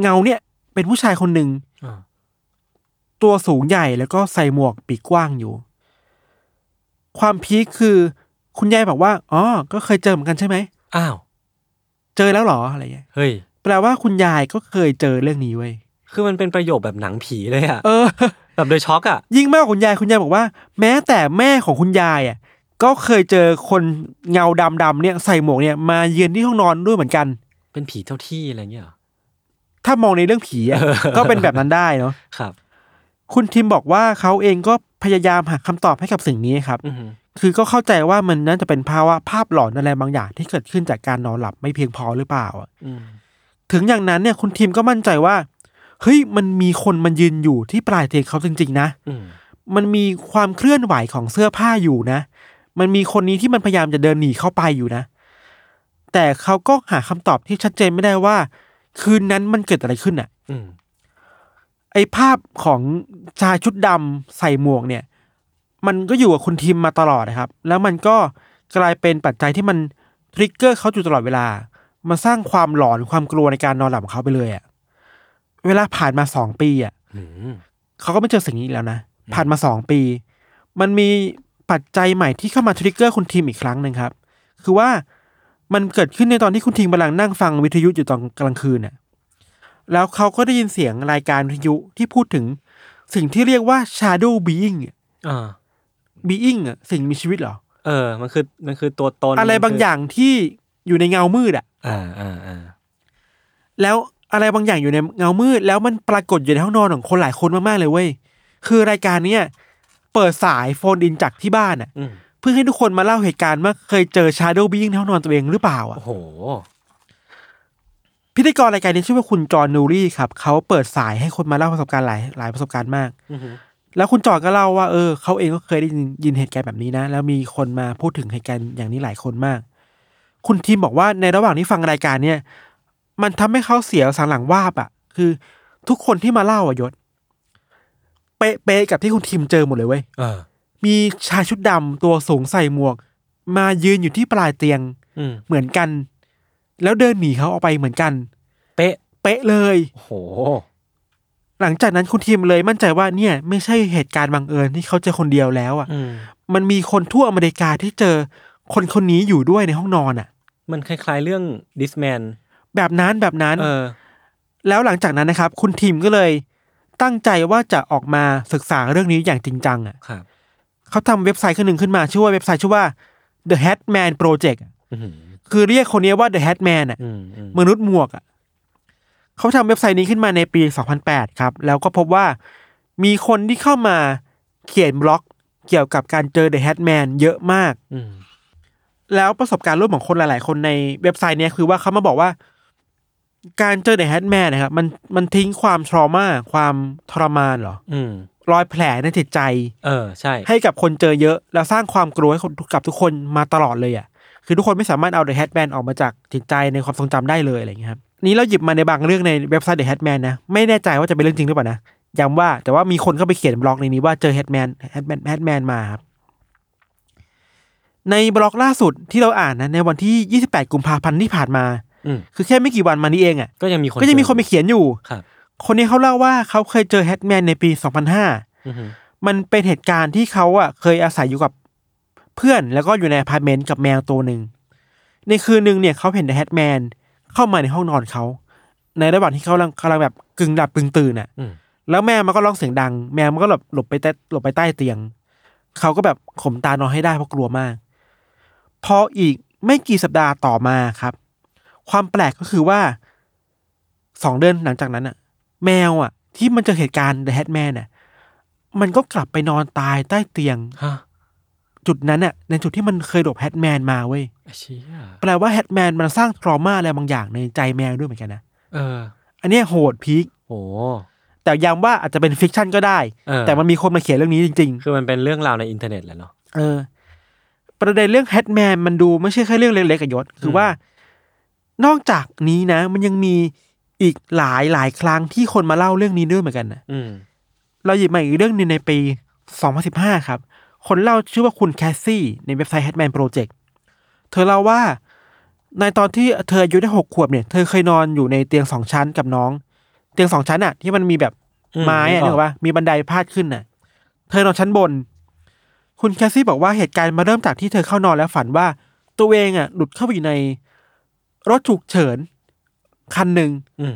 เงาเนี่ย เป็นผู้ชายคนหนึ่งอ่าตัวสูงใหญ่แล้วก็ใส่หมวกปีกกว้างอยู่ ความพีคคือ คุณยายบอกว่าอ๋อก็เคยเจอเหมือนกันใช่ไหมอ้าว เจอแล้วเหรออะไรเงี้ยเฮ้ยแปลว่าคุณยายก็เคยเจอเรื่องนี้เว้ยคือมันเป็นประโยคแบบหนังผีเลยอะเออแบบโดยช็อกอะยิ่งมากกว่าคุณยายคุณยายบอกว่า แม้แต่แม่ของคุณยายอะก็เคยเจอคนเงาดำๆเนี่ยใส่หมวกเนี่ยมาเยือนที่ห้องนอนด้วยเหมือนกัน เป็นผีเจ้าที่อะไรเงี้ยเหรอถ้ามองในเรื่องผีอะก็เป็นแบบนั้นได้เนาะครับ คุณทิมบอกว่าเขาเองก็พยายามหาคำตอบให้กับสิ่งนี้ครับ อือหือคือก็เข้าใจว่ามันน่าจะเป็นภาวะภาพหลอนอะไรบางอย่างที่เกิดขึ้นจากการนอนหลับไม่เพียงพอหรือเปล่าอะอืมถึงอย่างนั้นเนี่ยคุณทิมก็มั่นใจว่าเฮ้ยมันมีคนมันยืนอยู่ที่ปลายเตียงเขาจริงๆนะ อืมมันมีความเคลื่อนไหวของเสื้อผ้าอยู่นะ มันมีคนนี้ที่มันพยายามจะเดินหนีเข้าไปอยู่นะ แต่เขาก็หาคำตอบที่ชัดเจนไม่ได้ว่า คืนนั้นมันเกิดอะไรขึ้นอะอืมไอภาพของชายชุดดำใส่หมวกเนี่ย มันก็อยู่กับคุณทิมมาตลอดนะครับ แล้วมันก็กลายเป็นปัจจัยที่มันทริกเกอร์เขาอยู่ตลอดเวลา มันสร้างความหลอนความกลัวในการนอนหลับของเขาไปเลยอะเวลาผ่านมาสองปีอะอืมเขาก็ไม่เจอสิ่งนี้อีกแล้วนะ ผ่านมาสองปี มันมีปัจจัยใหม่ที่เข้ามาทริกเกอร์คุณทีมอีกครั้งหนึ่งครับ คือว่า มันเกิดขึ้นในตอนที่คุณทีมกำลังนั่งฟังวิทยุอยู่ตอนกลางคืนน่ะ แล้วเขาก็ได้ยินเสียงรายการวิทยุที่พูดถึง สิ่งที่เรียกว่า shadow being อะอ่า being อะสิ่งมีชีวิตเหรอ เออ มันคือมันคือตัวตนอะไรบางอย่างที่อยู่ในเงามืดอะอ่าอ่าอ่าแล้วอะไรบางอย่างอยู่ในเงามืด แล้วมันปรากฏอยู่ในห้องนอนของคนหลายคนมากๆเลยเว้ย คือรายการเนี้ยเปิดสายโฟนอินจากที่บ้านอะอืมเพื่อให้ทุกคนมาเล่าเหตุการณ์ว่าเคยเจอ shadow being ในห้องนอนตัวเองหรือเปล่าอะโอ้โห พิธีกรรายการนี้ชื่อว่าคุณจอห์นนูรี่ครับ เขาเปิดสายให้คนมาเล่าประสบการณ์หลายหลายประสบการณ์มากอือหือแล้วคุณจอห์นก็เล่าว่าเออเขาเองก็เคยได้ยินยินเหตุการณ์แบบนี้นะ แล้วมีคนมาพูดถึงเหตุการณ์อย่างนี้หลายคนมาก คุณทีมบอกว่าในระหว่างที่ฟังรายการเนี่ย มันทำให้เขาเสียสังหลังวาบอะคือ ทุกคนที่มาเล่าอะยศเป๊ะๆกับที่คุณทีมเจอหมดเลยเว้ยเออ มีชายชุดดำตัวสูงใส่หมวก มายืนอยู่ที่ปลายเตียงอืมเหมือนกัน แล้วเดินหนีเขาออกไปเหมือนกัน เป๊ะ เป๊ะเลยโอ้โห หลังจากนั้นคุณทีมเลยมั่นใจว่าเนี่ย ไม่ใช่เหตุการณ์บังเอิญที่เขาเจอคนเดียวแล้วอะอืมมันมีคนทั่วอเมริกาที่เจอคนคนนี้อยู่ด้วยในห้องนอนอะ มันคล้ายๆเรื่องดิสแมนแบบนั้นแบบนั้น เออ แล้วหลังจากนั้นนะครับ คุณทีมก็เลย ตั้งใจว่าจะออกมาศึกษาเรื่องนี้อย่างจริงจังอะครับ เขาทำเว็บไซต์ขึ้นหนึ่งขึ้นมา ชื่อว่าเว็บไซต์ชื่อว่า The Hatman Project อะอือหือคือเรียกคนนี้ว่า The Hatman อะอืมอืมมนุษย์หมวกอะเขาทำเว็บไซต์นี้ขึ้นมาในปี 2008 ครับ แล้วก็พบว่ามีคนที่เข้ามาเขียนบล็อกเกี่ยวกับการเจอ The Hatman เยอะมากอืมแล้วประสบการณ์ร่วมของคนหลาย ๆ คนในเว็บไซต์เนี้ยคือว่าเขามาบอกว่า การเจอ The Hatman นะครับมันมันทิ้งความทรมาความทรมานเหรอ อืม รอยแผลในจิตใจ เออใช่ ให้กับคนเจอเยอะ แล้วสร้างความกลัวให้คนกับทุกคนมาตลอดเลยอะคือทุกคนไม่สามารถเอา The Hatman ออกมาจากจิตใจในความทรงจำได้เลยอะไรอย่างเงี้ยครับนี้เราหยิบมาในบางเรื่องในเว็บไซต์ The Hatman นะไม่แน่ใจว่าจะเป็นเรื่องจริงหรือเปล่านะย้ำว่าแต่ว่ามีคนเข้าไปเขียนบล็อกในนี้ว่าเจอ Hatman Hatman Hatman มาครับในบล็อกล่าสุดที่เราอ่านนะในวันที่ 28 กุมภาพันธ์ที่ผ่านมาอืมคือแค่ไม่กี่วันมานี้เองอะก็ยังมีคนก็จะมีคนไปเจอเขียนอยู่ครับ คนนี้เขาเล่าว่าเขาเคยเจอ Hatman ในปี 2005อือหือมันเป็นเหตุการณ์ที่เขาอะเคยอาศัยอยู่กับเพื่อนแล้วก็อยู่ในอพาร์ตเมนต์กับแมวตัวหนึ่ง ในคืนหนึ่งเนี่ยเขาเห็น Hatman เข้ามาในห้องนอนเขา ในระหว่างที่เขากำลังกำลังแบบกึ่งหลับกึ่งตื่นอะอืมแล้วแมวมันก็ร้องเสียงดัง แมวมันก็หลบหลบไปใต้หลบไปใต้เตียง เขาก็แบบข่มตานอนให้ได้เพราะกลัวมาก พออีกไม่กี่สัปดาห์ต่อมาครับ ความแปลกก็คือว่าสองเดือนหลังจากนั้นอะ แมวอะ ที่มันเจอเหตุการณ์ The Hatman อะ มันก็กลับไปนอนตายใต้เตียง ฮะจุดนั้นน่ะ ในจุดที่มันเคยหลบแฮทแมนมาเว้ย ไอ้เชี่ยแปลว่าแฮทแมนมันสร้างทรมาอะไรบางอย่างในใจแมวด้วยเหมือนกันนะ เออ อันเนี้ยโหดพีคโอ้แต่ย้ำว่าอาจจะเป็น fiction ก็ได้ เออ แต่มันมีคนมาเขียนเรื่องนี้จริง คือมันเป็นเรื่องราวในอินเทอร์เน็ตแหละเนาะ ๆ เออ ประเด็นเรื่อง Hatman มันดูไม่ใช่แค่เรื่องเล็กๆกับยศ คือว่า นอกจากนี้นะ มันยังมี อีกหลายหลายครั้งที่คนมาเล่าเรื่องนี้ด้วยเหมือนกันนะอืมเราหยิบมาอีกเรื่องหนึงในปี 2015 ครับ คนเล่าชื่อว่าคุณแคสซี่ในเว็บไซต์ Hatman Project เธอเล่าว่า ในตอนที่เธออายุได้หกขวบเนี่ย เธอเคยนอนอยู่ในเตียงสองชั้นกับน้อง เตียงสองชั้นอะที่มันมีแบบอืมไม้อะนึนึกกออกว่ามีบันไดพาดขึ้นน่ะ เธอนอนชั้นบน คุณแคสซี่บอกว่าเหตุการณ์มาเริ่มจากที่เธอเข้านอนแล้วฝันว่า ตัวเองอะหลุดเข้าไปอยู่ในรถฉุกเฉิน คันหนึ่งอืม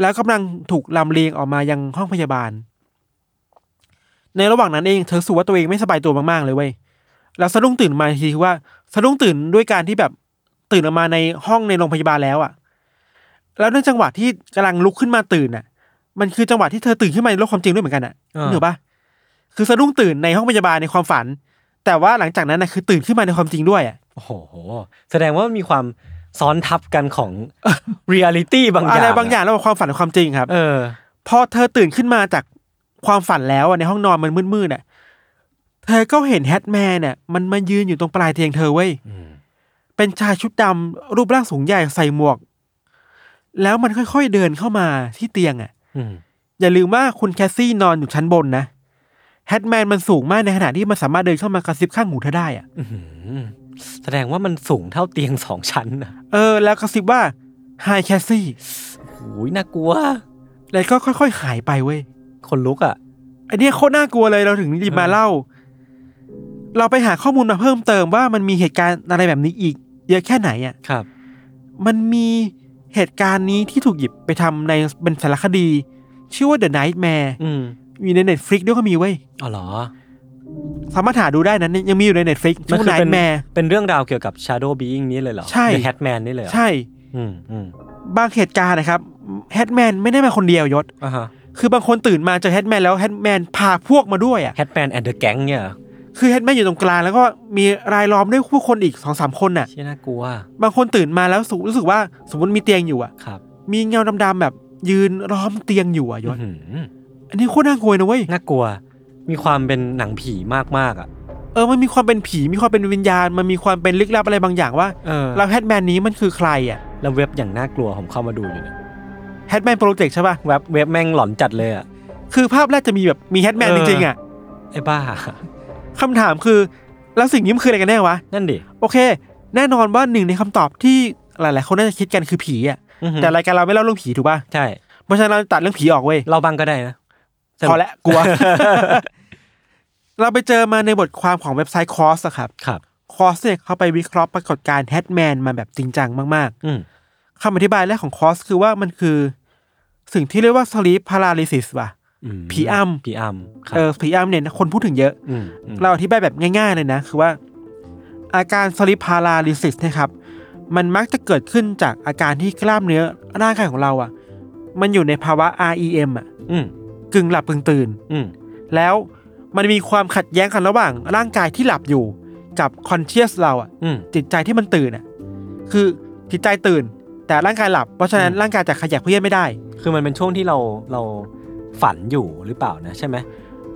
แล้วกำลังถูกลำเลียงออกมายังห้องพยาบาล ในระหว่างนั้นเองเธอรู้สูว่าตัวเองไม่สบายตัวมากๆเลยเว้ยแล้วสะดุ้งตื่นมาอีกทีคือว่าสะดุ้งตื่นด้วยการที่แบบตื่นออกมาในห้องในโรงพยาบาลแล้วอะแล้วในจังหวะที่กำลังลุกขึ้นมาตื่นอะมันคือจังหวะที่เธอตื่นขึ้นมาในโลกความจริงด้วยเหมือนกันอะอ่าเหนือปะคือสะดุ้งตื่นในห้องพยาบาลในความฝัน แต่ว่าหลังจากนั้นนะคือตื่นขึ้นมาในความจริงด้วยอะโอ้โห แสดงว่ามีความ ซ้อนทับกันของเรียลิตี้บางอย่างอะไรบางอย่างระหว่างความฝันกับความจริงครับ เออพอเธอตื่นขึ้นมาจากความฝันแล้วอะในห้องนอนมันมืดๆน่ะเธอก็เห็น Hatman เนี่ยมันมายืนอยู่ตรงปลายเตียงเธอเว้ยอืมเป็นชายชุดดำรูปร่างสูงใหญ่ใส่หมวก แล้วมันค่อยๆเดินเข้ามาที่เตียงอะอืมอย่าลืมว่าคุณ Cassie นอนอยู่ชั้นบนนะ Hatman มันสูงมากในขณะที่มันสามารถเดินเข้ามากระซิบข้างหูเธอได้อะอื้อหือ แสดงว่ามันสูงเท่าเตียงสองชั้นนะเออ แล้วกระซิบว่า Hi Cassieโอ้ยน่ากลัว แล้วก็ค่อยๆหายไปเว้ยคนลุกอะอันเนี้ยโคตรน่ากลัวเลยเราถึงหยิบมาเออเล่า เราไปหาข้อมูลมาเพิ่มเติมว่ามันมีเหตุการณ์อะไรแบบนี้อีก เยอะแค่ไหนอะครับ มันมีเหตุการณ์นี้ที่ถูกหยิบไปทำในเป็นสารคดี ชื่อว่า The Nightmare อืมมีใน Netflix ด้วยก็มีเว้ยอ๋อเหรอ สามารถหาดูได้นะยังมีอยู่ใน Netflix ชื่อ Nightmare เป็นเรื่องราวเกี่ยวกับ Shadow Being นี้เลยเหรอใช่ The Hatman นี่เลยเหรอใช่ อืมอืมบางเหตุการณ์นะครับแฮทแมนไม่ได้มาคนเดียวยศ อ่าฮะคือบางคนตื่นมาเจอแฮทแมนแล้วแฮทแมนพาพวกมาด้วยอะ Hatman and the Gang เนี่ยเหรอคือแฮทแมนอยู่ตรงกลางแล้วก็มีรายล้อมด้วยผู้คนอีกสองสามคนน่ะ เชี่ยน่ากลัวบางคนตื่นมาแล้วรู้สึกรู้สึกว่าสมมติมีเตียงอยู่อะ ครับมีเงาดำๆแบบยืนล้อมเตียงอยู่อะยศอื้อหืออันนี้โคตรน่ากลัวนะเว้ย น่ากลัว มีความเป็นหนังผีมากๆอะ เออ มันมีความเป็นผี มีความเป็นวิญญาณ มันมีความเป็นลึกลับอะไรบางอย่างว่าเออแล้วแฮทแมนนี้มันคือใครอะแล้วเว็บอย่างน่ากลัวผมเข้ามาดูอยู่เนี่ยHatman Project ใช่ป่ะ เว็บเว็บแม่งหลอนจัดเลยอะ คือภาพแรกจะมีแบบมี Hatman เออจริงๆอะไอ้บ้า คำถามคือ แล้วสิ่งนี้มันคืออะไรกันแน่วะ นั่นดิโอเค แน่นอนว่าหนึ่งในคำตอบที่หลายๆคนน่าจะคิดกันคือผีอะ อือหือแต่รายการเราไม่เล่าเรื่องผีถูกป่ะ ใช่ เพราะฉะนั้นเราตัดเรื่องผีออกเว้ย เราบ้างก็ได้นะ พอแล้วกลัว เราไปเจอมาในบทความของเว็บไซต์คอสครับครับคอสเนี่ยเขาไปวิเคราะห์ปรากฏการณ์ Hatman มาแบบจริงจังมากอืมๆคำอธิบายแรกของคอสคือว่ามันคือ สิ่งที่เรียกว่า sleep paralysis ว่ะอืมผีอำผีอำครับเออผีอำเนี่ยคนพูดถึงเยอะอืมอืมเราอธิบายแบบง่ายๆเลยนะ คือว่า อาการ sleep paralysis นะครับ มันมักจะเกิดขึ้นจากอาการที่กล้ามเนื้อร่างกายของเราอะ มันอยู่ในภาวะ REM อะอืม กึ่งหลับกึ่งตื่น อืมแล้วมันมีความขัดแย้งกันระหว่าง ร่างกายที่หลับอยู่กับ conscious เราอะอืม จิตใจที่มันตื่นอะคือจิตใจตื่น แต่ร่างกายหลับเพราะฉะนั้นอืม ร่างกายจะขยับเพื่อนไม่ได้ คือมันเป็นช่วงที่เราเราฝันอยู่หรือเปล่านะใช่ไหม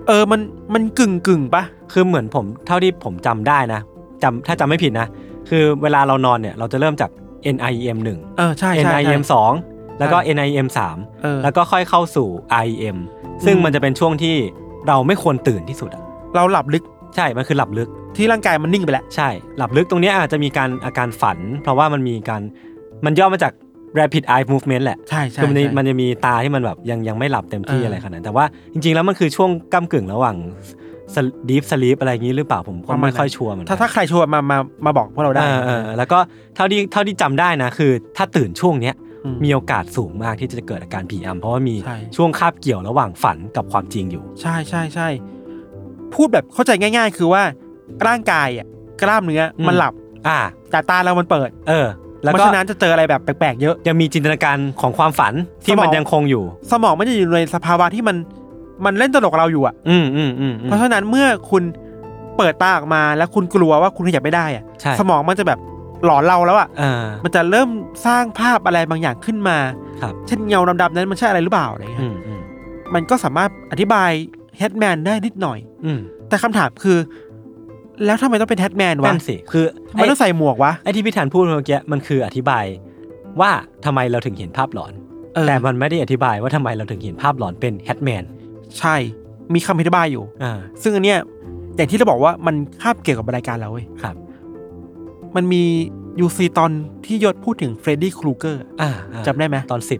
เออมันมันกึ่งกึ่งปะคือเหมือนผมเท่าที่ผมจำได้นะจำถ้าจำไม่ผิดนะ คือเวลาเรานอนเนี่ยเราจะเริ่มจาก NIEM 1 เออใช่ใช่ใช่ NIEM 2 แล้วก็ NIEM 3 เออแล้วก็ค่อยเข้าสู่ IEM ซึ่งอืมมันจะเป็นช่วงที่เราไม่ควรตื่นที่สุดอะเราหลับลึกใช่ มันคือหลับลึก ที่ร่างกายมันนิ่งไปแล้ว ใช่ หลับลึกตรงเนี้ยอาจจะมีการอาการฝัน เพราะว่ามันมีการ มันย่อมาจาก rapid eye movement แหละ ใช่ใช่คือมันจะใช่มันจะมีตาที่มันแบบยังยังไม่หลับเต็มที่เออออะไรขนาดนั้น แต่ว่าจริงๆ แล้วมันคือช่วงก้ากึ่งระหว่าง deep sleep อะไรอย่างนี้หรือเปล่าผมก็ไม่ค่อยชัวร์เหมือนกัถ้าถ้าใครชัวร์มามามาบอกพวกเราได้เออเออแล้วก็เท่าที่เท่าที่จำได้นะคือ ถ้าตื่นช่วงเนี้ยอื มมีโอกาสสูงมากที่จะเกิดอาการผีอำเพราะว่ามีใช่ช่วงคาบเกี่ยวระหว่างฝันกับความจริงอยู่ ใช่ใช่ใช่พูดแบบเข้าใจง่าย ๆ คือว่าร่างกายอะกล้ามเนื้ออมมันหลับ อ่าแต่ตาเรามันเปิด เออแล้วเพราะก็ฉะนั้นจะเจออะไรแบบแปลกๆเยอะยังมีจินตนาการของความฝันที่สมองมันยังคงอยู่ สมองมันจะอยู่ในสภาวะที่มันมันเล่นตลกกับเราอยู่อะอืมอืมอืมอืมเพราะฉะนั้นเมื่อคุณเปิดตาออกมาแล้วคุณกลัวว่าคุณขยับไม่ได้อะใช่สมองมันจะแบบ หลอนเราแล้วอะอ่า มันจะเริ่มสร้างภาพอะไรบางอย่างขึ้นมาครับ เช่นเงาดำๆนั้นมันใช่อะไรหรือเปล่าอะไรเงี้อืยมอืมมันก็สามารถอธิบายแฮทแมนได้นิดหน่อย อืมแต่คำถามคือ แล้วทำไมต้องเป็นแฮทแมนวะนั่นสิคือทำไมต้องใส่หมวกวะไอ้ที่พี่ธันพูดเมื่อกี้มันคืออธิบายว่าทำไมเราถึงเห็นภาพหลอน เออแต่มันไม่ได้อธิบายว่าทำไมเราถึงเห็นภาพหลอนเป็นแฮทแมนใช่มีคำอธิบายอยู่ อ่าซึ่งอันเนี้ยอย่างที่เราบอกว่ามันคาบเกี่ยวกับรายการเราเว้ยครับ มันมี UC ตอนที่ยศพูดถึง Freddy Krueger อ่าอ่าจำได้ไหมตอนสิบ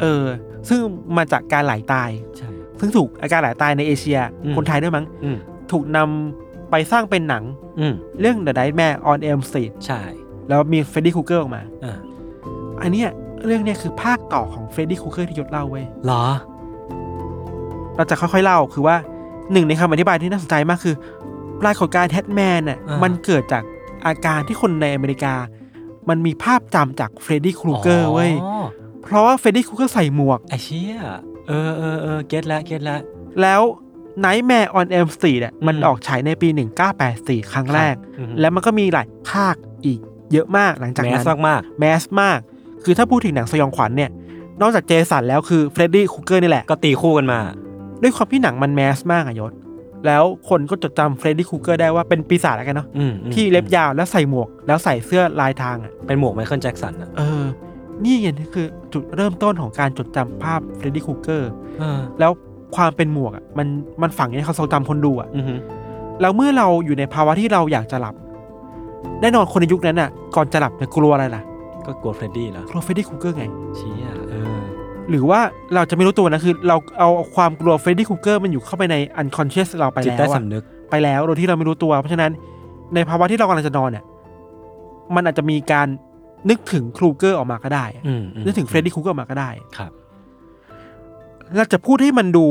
เออ ซึ่งมาจากการไหลตายใช่ซึ่งถูกอาการไหลตายในเอเชียอืมคนไทยด้วยมั้งอืมถูกนำไปสร้างเป็นหนังอืมเรื่อง The Nightmare on Elm Street ใช่ แล้วมี Freddy Krueger ออกมาอ่าอันเนี้ยเรื่องเนี้ยคือภาคต่อของ Freddy Krueger ที่ยศเล่าเว้ยเหรอ เราจะค่อยๆเล่าคือว่าหนึ่งในคำอธิบายที่น่าสนใจมากคือปรากฏการณ์ Hatman น่ะอ่ามันเกิดจาก อาการที่คนในอเมริกา มันมีภาพจำจาก Freddy Krueger เว้ยอ๋อเพราะว่า Freddy Krueger ใส่หมวกไอเชี่ยเออเออเออ get แล้ว get แล้วแล้ว Nightmare on Elm Street อะมันอืมออกฉายในปี 1984 ครั้งแรกอืมแล้วมันก็มีหลายภาคอีกเยอะมากหลังจากนั้น mass มาก mass มาก คือถ้าพูดถึงหนังสยองขวัญเนี่ย นอกจาก Jason แล้วคือ Freddy Krueger นี่แหละๆก็ตีคู่กันมา ด้วยความที่หนังมัน mass มากอะยศ แล้วคนก็จดจำ Freddy Krueger ได้ว่าเป็นปีศาจแล้วกันเนาะอืมอืมที่เล็บยาวแล้วใส่หมวก แล้วใส่เสื้อลายทางอะเป็นหมวก Michael Jackson อะเออ นี่ไงนี่คือจุดเริ่มต้นของการจดจำภาพ Freddy Krueger เออแล้วความเป็นหมวกอะมันมันฝังในความทรงจำคนดูอะ อือหือแล้วเมื่อเราอยู่ในภาวะที่เราอยากจะหลับ แน่นอนคนในยุคนั้นอะ ก่อนจะหลับจะกลัวอะไรล่ะก็กลัว Freddy แล้วกลัว Freddy Krueger ไง เชี่ยเออ หรือว่าเราจะไม่รู้ตัวนะคือ เราเอาความกลัว Freddy Krueger มันอยู่เข้าไปใน unconscious เราไปแล้วอะจิตใต้สำนึก ไปแล้วโดยที่เราไม่รู้ตัว เพราะฉะนั้นในภาวะที่เรากำลังจะนอนเนี่ยมันอาจจะมีการนึกถึง Krueger ออกมาก็ได้อืมอืมนึกถึง Freddy Krueger ออกมาก็ได้ ครับ เราจะพูดให้มันดู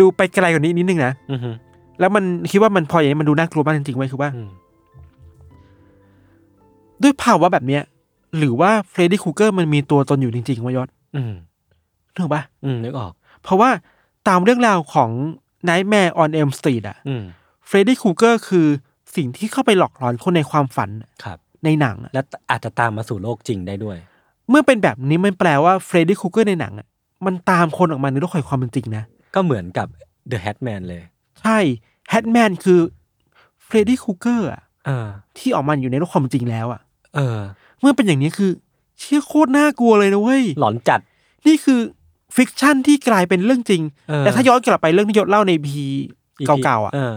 ดูไปไกลกว่านี้นิดนึงนะ อือฮึแล้วมันคิดว่ามันพออย่างนี้มันดูน่ากลัวมากจริงๆเว้ยคือว่า อืมด้วยภาวะแบบเนี้ย หรือว่า Freddy Krueger มันมีตัวตนอยู่จริงๆวะยศ อืมถูกปะอืมนึกออก เพราะว่าตามเรื่องราวของ Nightmare on Elm Street อะอืม Freddy Krueger คือสิ่งที่เข้าไปหลอกหลอนคนในความฝันครับ ในหนังอะและอาจจะตามมาสู่โลกจริงได้ด้วย เมื่อเป็นแบบนี้มันแปลว่า Freddy Krueger ในหนังอะมันตามคนออกมาในโลกแห่งความเป็นจริงนะ ก็เหมือนกับ The Hatman เลย ใช่Hatman คือ Freddy Krueger อะเออ ที่ออกมาอยู่ในโลกความเป็นจริงแล้วอะเออ เมื่อเป็นอย่างนี้คือ เชี่ยโคตรน่ากลัวเลยนะเว้ยหลอนจัด นี่คือ fiction ที่กลายเป็นเรื่องจริง เออ แต่ถ้าย้อนกลับไปเรื่องที่ยศเล่าในพี EP เก่าๆอะ เออ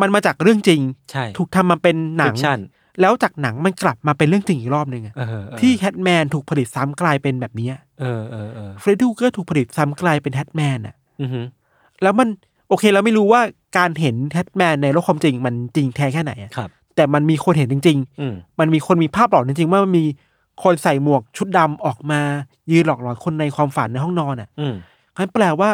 มันมาจากเรื่องจริง ใช่ถูกทำมาเป็นหนัง Fiction แล้วจากหนังมันกลับมาเป็นเรื่องจริงอีกรอบหนึ่งอะเออเออที่ Hatman ถูกผลิตซ้ำกลายเป็นแบบเนี้ยเออเออเออ Freddy Krueger ถูกผลิตซ้ำกลายเป็น Hatman อะ อือฮึแล้วมันโอเคเราไม่รู้ว่าการเห็น Hatman ในโลกความจริงมันจริงแท้แค่ไหนอะครับ แต่มันมีคนเห็นจริง อืมๆ มันมีคนมีภาพหลอนจริงๆว่ามันมี คนใส่หมวกชุดดำออกมา ยืนหลอกหลอนคนในความฝันในห้องนอนอะอืมงั้นแปลว่า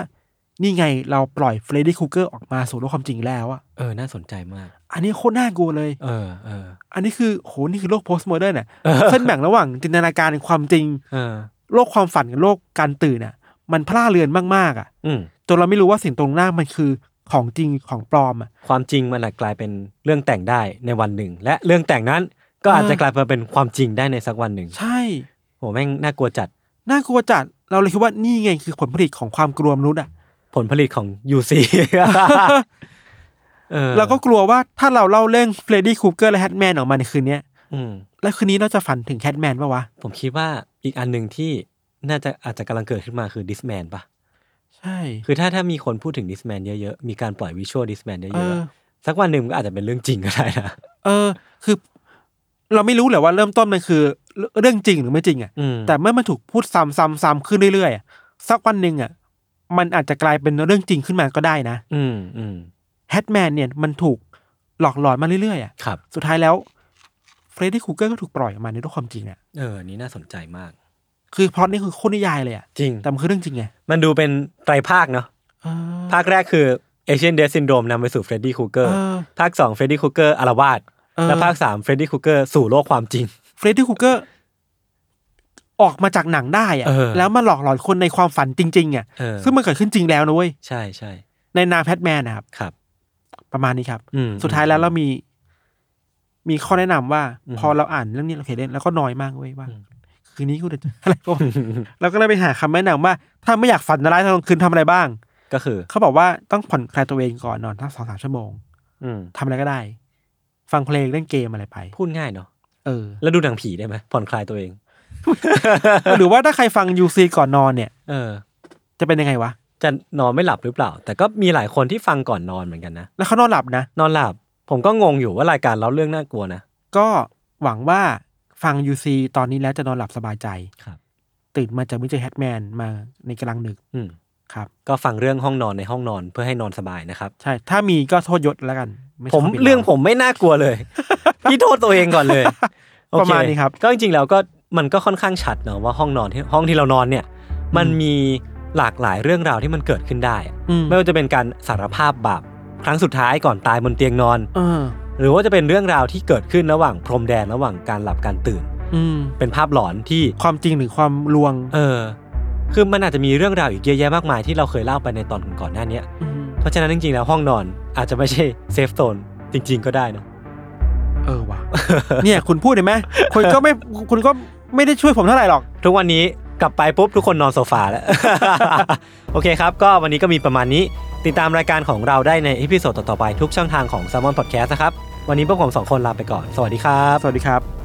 นี่ไงเราปล่อย Freddy Krueger ออกมาสู่โลกความจริงแล้วอะเออน่าสนใจมาก อันนี้โคตรน่ากลัวเลย เออเอออันนี้คือโหนี่คือโลก postmodern อะเส้นแบ่งระหว่างจินตนาการกับความจริงเออโลกความฝันกับโลกการตื่นอะ มันพร่าเลือนมากๆอะอืมจนเราไม่รู้ว่าสิ่งตรงหน้ามันคือของจริงของปลอมอะความจริงมันอาจกลายเป็นเรื่องแต่งได้ในวันหนึ่ง และเรื่องแต่งนั้น ก็อาจจะกลายมาเป็นความจริงได้ในสักวันหนึ่งใช่โหแม่งน่ากลัวจัด น่ากลัวจัด เราเลยคิดว่านี่ไงคือผลผลิตของความกลัวมนุษย์อะ ผลผลิตของ UC เออเราก็กลัวว่าถ้าเราเล่าเรื่อง Freddy Krueger และ Hatman ออกมาในคืนเนี้ยอืมแล้วคืนนี้เราจะฝันถึง Hatman ปะวะ ผมคิดว่าอีกอันหนึ่งที่น่าจะอาจจะกำลังเกิดขึ้นมาคือ This Man ปะใช่ คือถ้าถ้ามีคนพูดถึง This Man เยอะๆ มีการปล่อย visual This Man เยอะๆอะเออสักวันหนึ่งมันก็อาจจะเป็นเรื่องจริงก็ได้นะ เออ คือ เราไม่รู้แหละว่าเริ่มต้นมันคือ เรื่องจริงหรือไม่จริงอะอืมแต่เมื่อมันถูกพูดซ้ำซ้ำซ้ำขึ้นเรื่อยๆอะสักวันหนึ่งอะ มันอาจจะกลายเป็นเรื่องจริงขึ้นมาก็ได้นะ อืมอืมHat Man เนี่ยมันถูกหลอกหลอนมาเรื่อยๆอะครับสุดท้ายแล้วเฟรดดี้คูเกอร์ก็ถูกปล่อยออกมาในโลกความจริงอะเออนี่น่าสนใจมาก คือพล็อตนี่คือโคตรนิยายเลยอะจริงแต่มันคือเรื่องจริงไงมันดูเป็นไตรภาคเนาะเออภาคแรกคือ Asian Death Syndrome นำไปสู่เฟรดดี้คูเกอร์เออภาคสองเฟรดดี้คูเกอร์อาละวาดเออ และภาคสามเฟรดดี้คูเกอร์สู่โลกความจริงเฟรดดี้คูเกอร์ออกมาจากหนังได้อะเออแล้วมาหลอกหลอนคนในความฝันจริงๆอะเออซึ่งมันเกิดขึ้นจริงแล้วนะเว้ยใช่ใช่ในนามแพทแมนนะครับครับ ประมาณนี้ครับอืมสุดท้ายแล้วเรามี มีข้อแนะนำว่าอืมพอเราอ่านเรื่องนี้เราเขียนเล่นแล้วก็น้อยมากเว้ยว่าอืมคืนนี้กูจะอะไรบ้างเราก็เลยไปหาคำแนะนำว่า ถ้าไม่อยากฝันร้ายตอนกลางคืนทำอะไรบ้าง ก็คือ เขาบอกว่าต้องผ่อนคลายตัวเองก่อนนอนทั้งสองสามชั่วโมงอืมทำอะไรก็ได้ ฟังเพลงเล่นเกมอะไรไป พูดง่ายเนาะเออ แล้วดูหนังผีได้ไหมผ่อนคลายตัวเอง หรือว่าถ้าใครฟังยูซีก่อนนอนเนี่ย เออ จะเป็นยังไงวะ จะนอนไม่หลับหรือเปล่า แต่ก็มีหลายคนที่ฟังก่อนนอนเหมือนกันนะ แล้วเขานอนหลับนะ นอนหลับ ผมก็งงอยู่ว่ารายการเล่าเรื่องน่ากลัวนะ ก็หวังว่าฟังยูซีตอนนี้แล้วจะนอนหลับสบายใจ ครับ ตื่นมาจากมิเจอแฮทแมนมาในกลางดึก อืม ครับก็ฟังเรื่องห้องนอนในห้องนอนเพื่อให้นอนสบายนะครับ ใช่ ถ้ามีก็โทษยศแล้วกันไชผมบผิดเรื่องผมไม่น่ากลัวเลย พี่โทษตัวเองก่อนเลยโอประเมาณนี้ครับ ก็จริงๆแล้วก็มันก็ค่อนข้างชัดเนอะว่าห้องนอนที่ห้องที่เรานอนเนี่ย มันมีหลากหลายเรื่องราวที่มันเกิดขึ้นได้อะอืมไม่ว่าจะเป็นการสารภาพบาปครั้งสุดท้ายก่อนตายบนเตียงนอน เออหรือว่าจะเป็นเรื่องราวที่เกิดขึ้นระหว่างพรมแดนระหว่างการหลับการตื่น อืมเป็นภาพหลอนที่ ความจริงหรือความลวง เออ คือมันอาจจะมีเรื่องราวอีกเยอะแยะมากมายที่เราเคยเล่าไปในตอนก่อนๆหน้าเนี้ยมเพราะฉะนั้นจริงๆแล้วห้องนอนอาจจะไม่ใช่safe zone จริง ๆ ก็ได้นะเออว่ะเนี่ยคุณพูดเห็นไหมคุณก็ไม่คุณก็ไม่ได้ช่วยผมเท่าไหร่หรอก ทุกวันนี้กลับไปปุ๊บทุกคนนอนโซฟาแล้ว โอเคครับ ก็วันนี้ก็มีประมาณนี้ ติดตามรายการของเราได้ใน episode ต่อๆไปทุกช่องทางของ Salmon Podcast นะครับ วันนี้พวกผมสองคนลาไปก่อน สวัสดีครับ สวัสดีครับ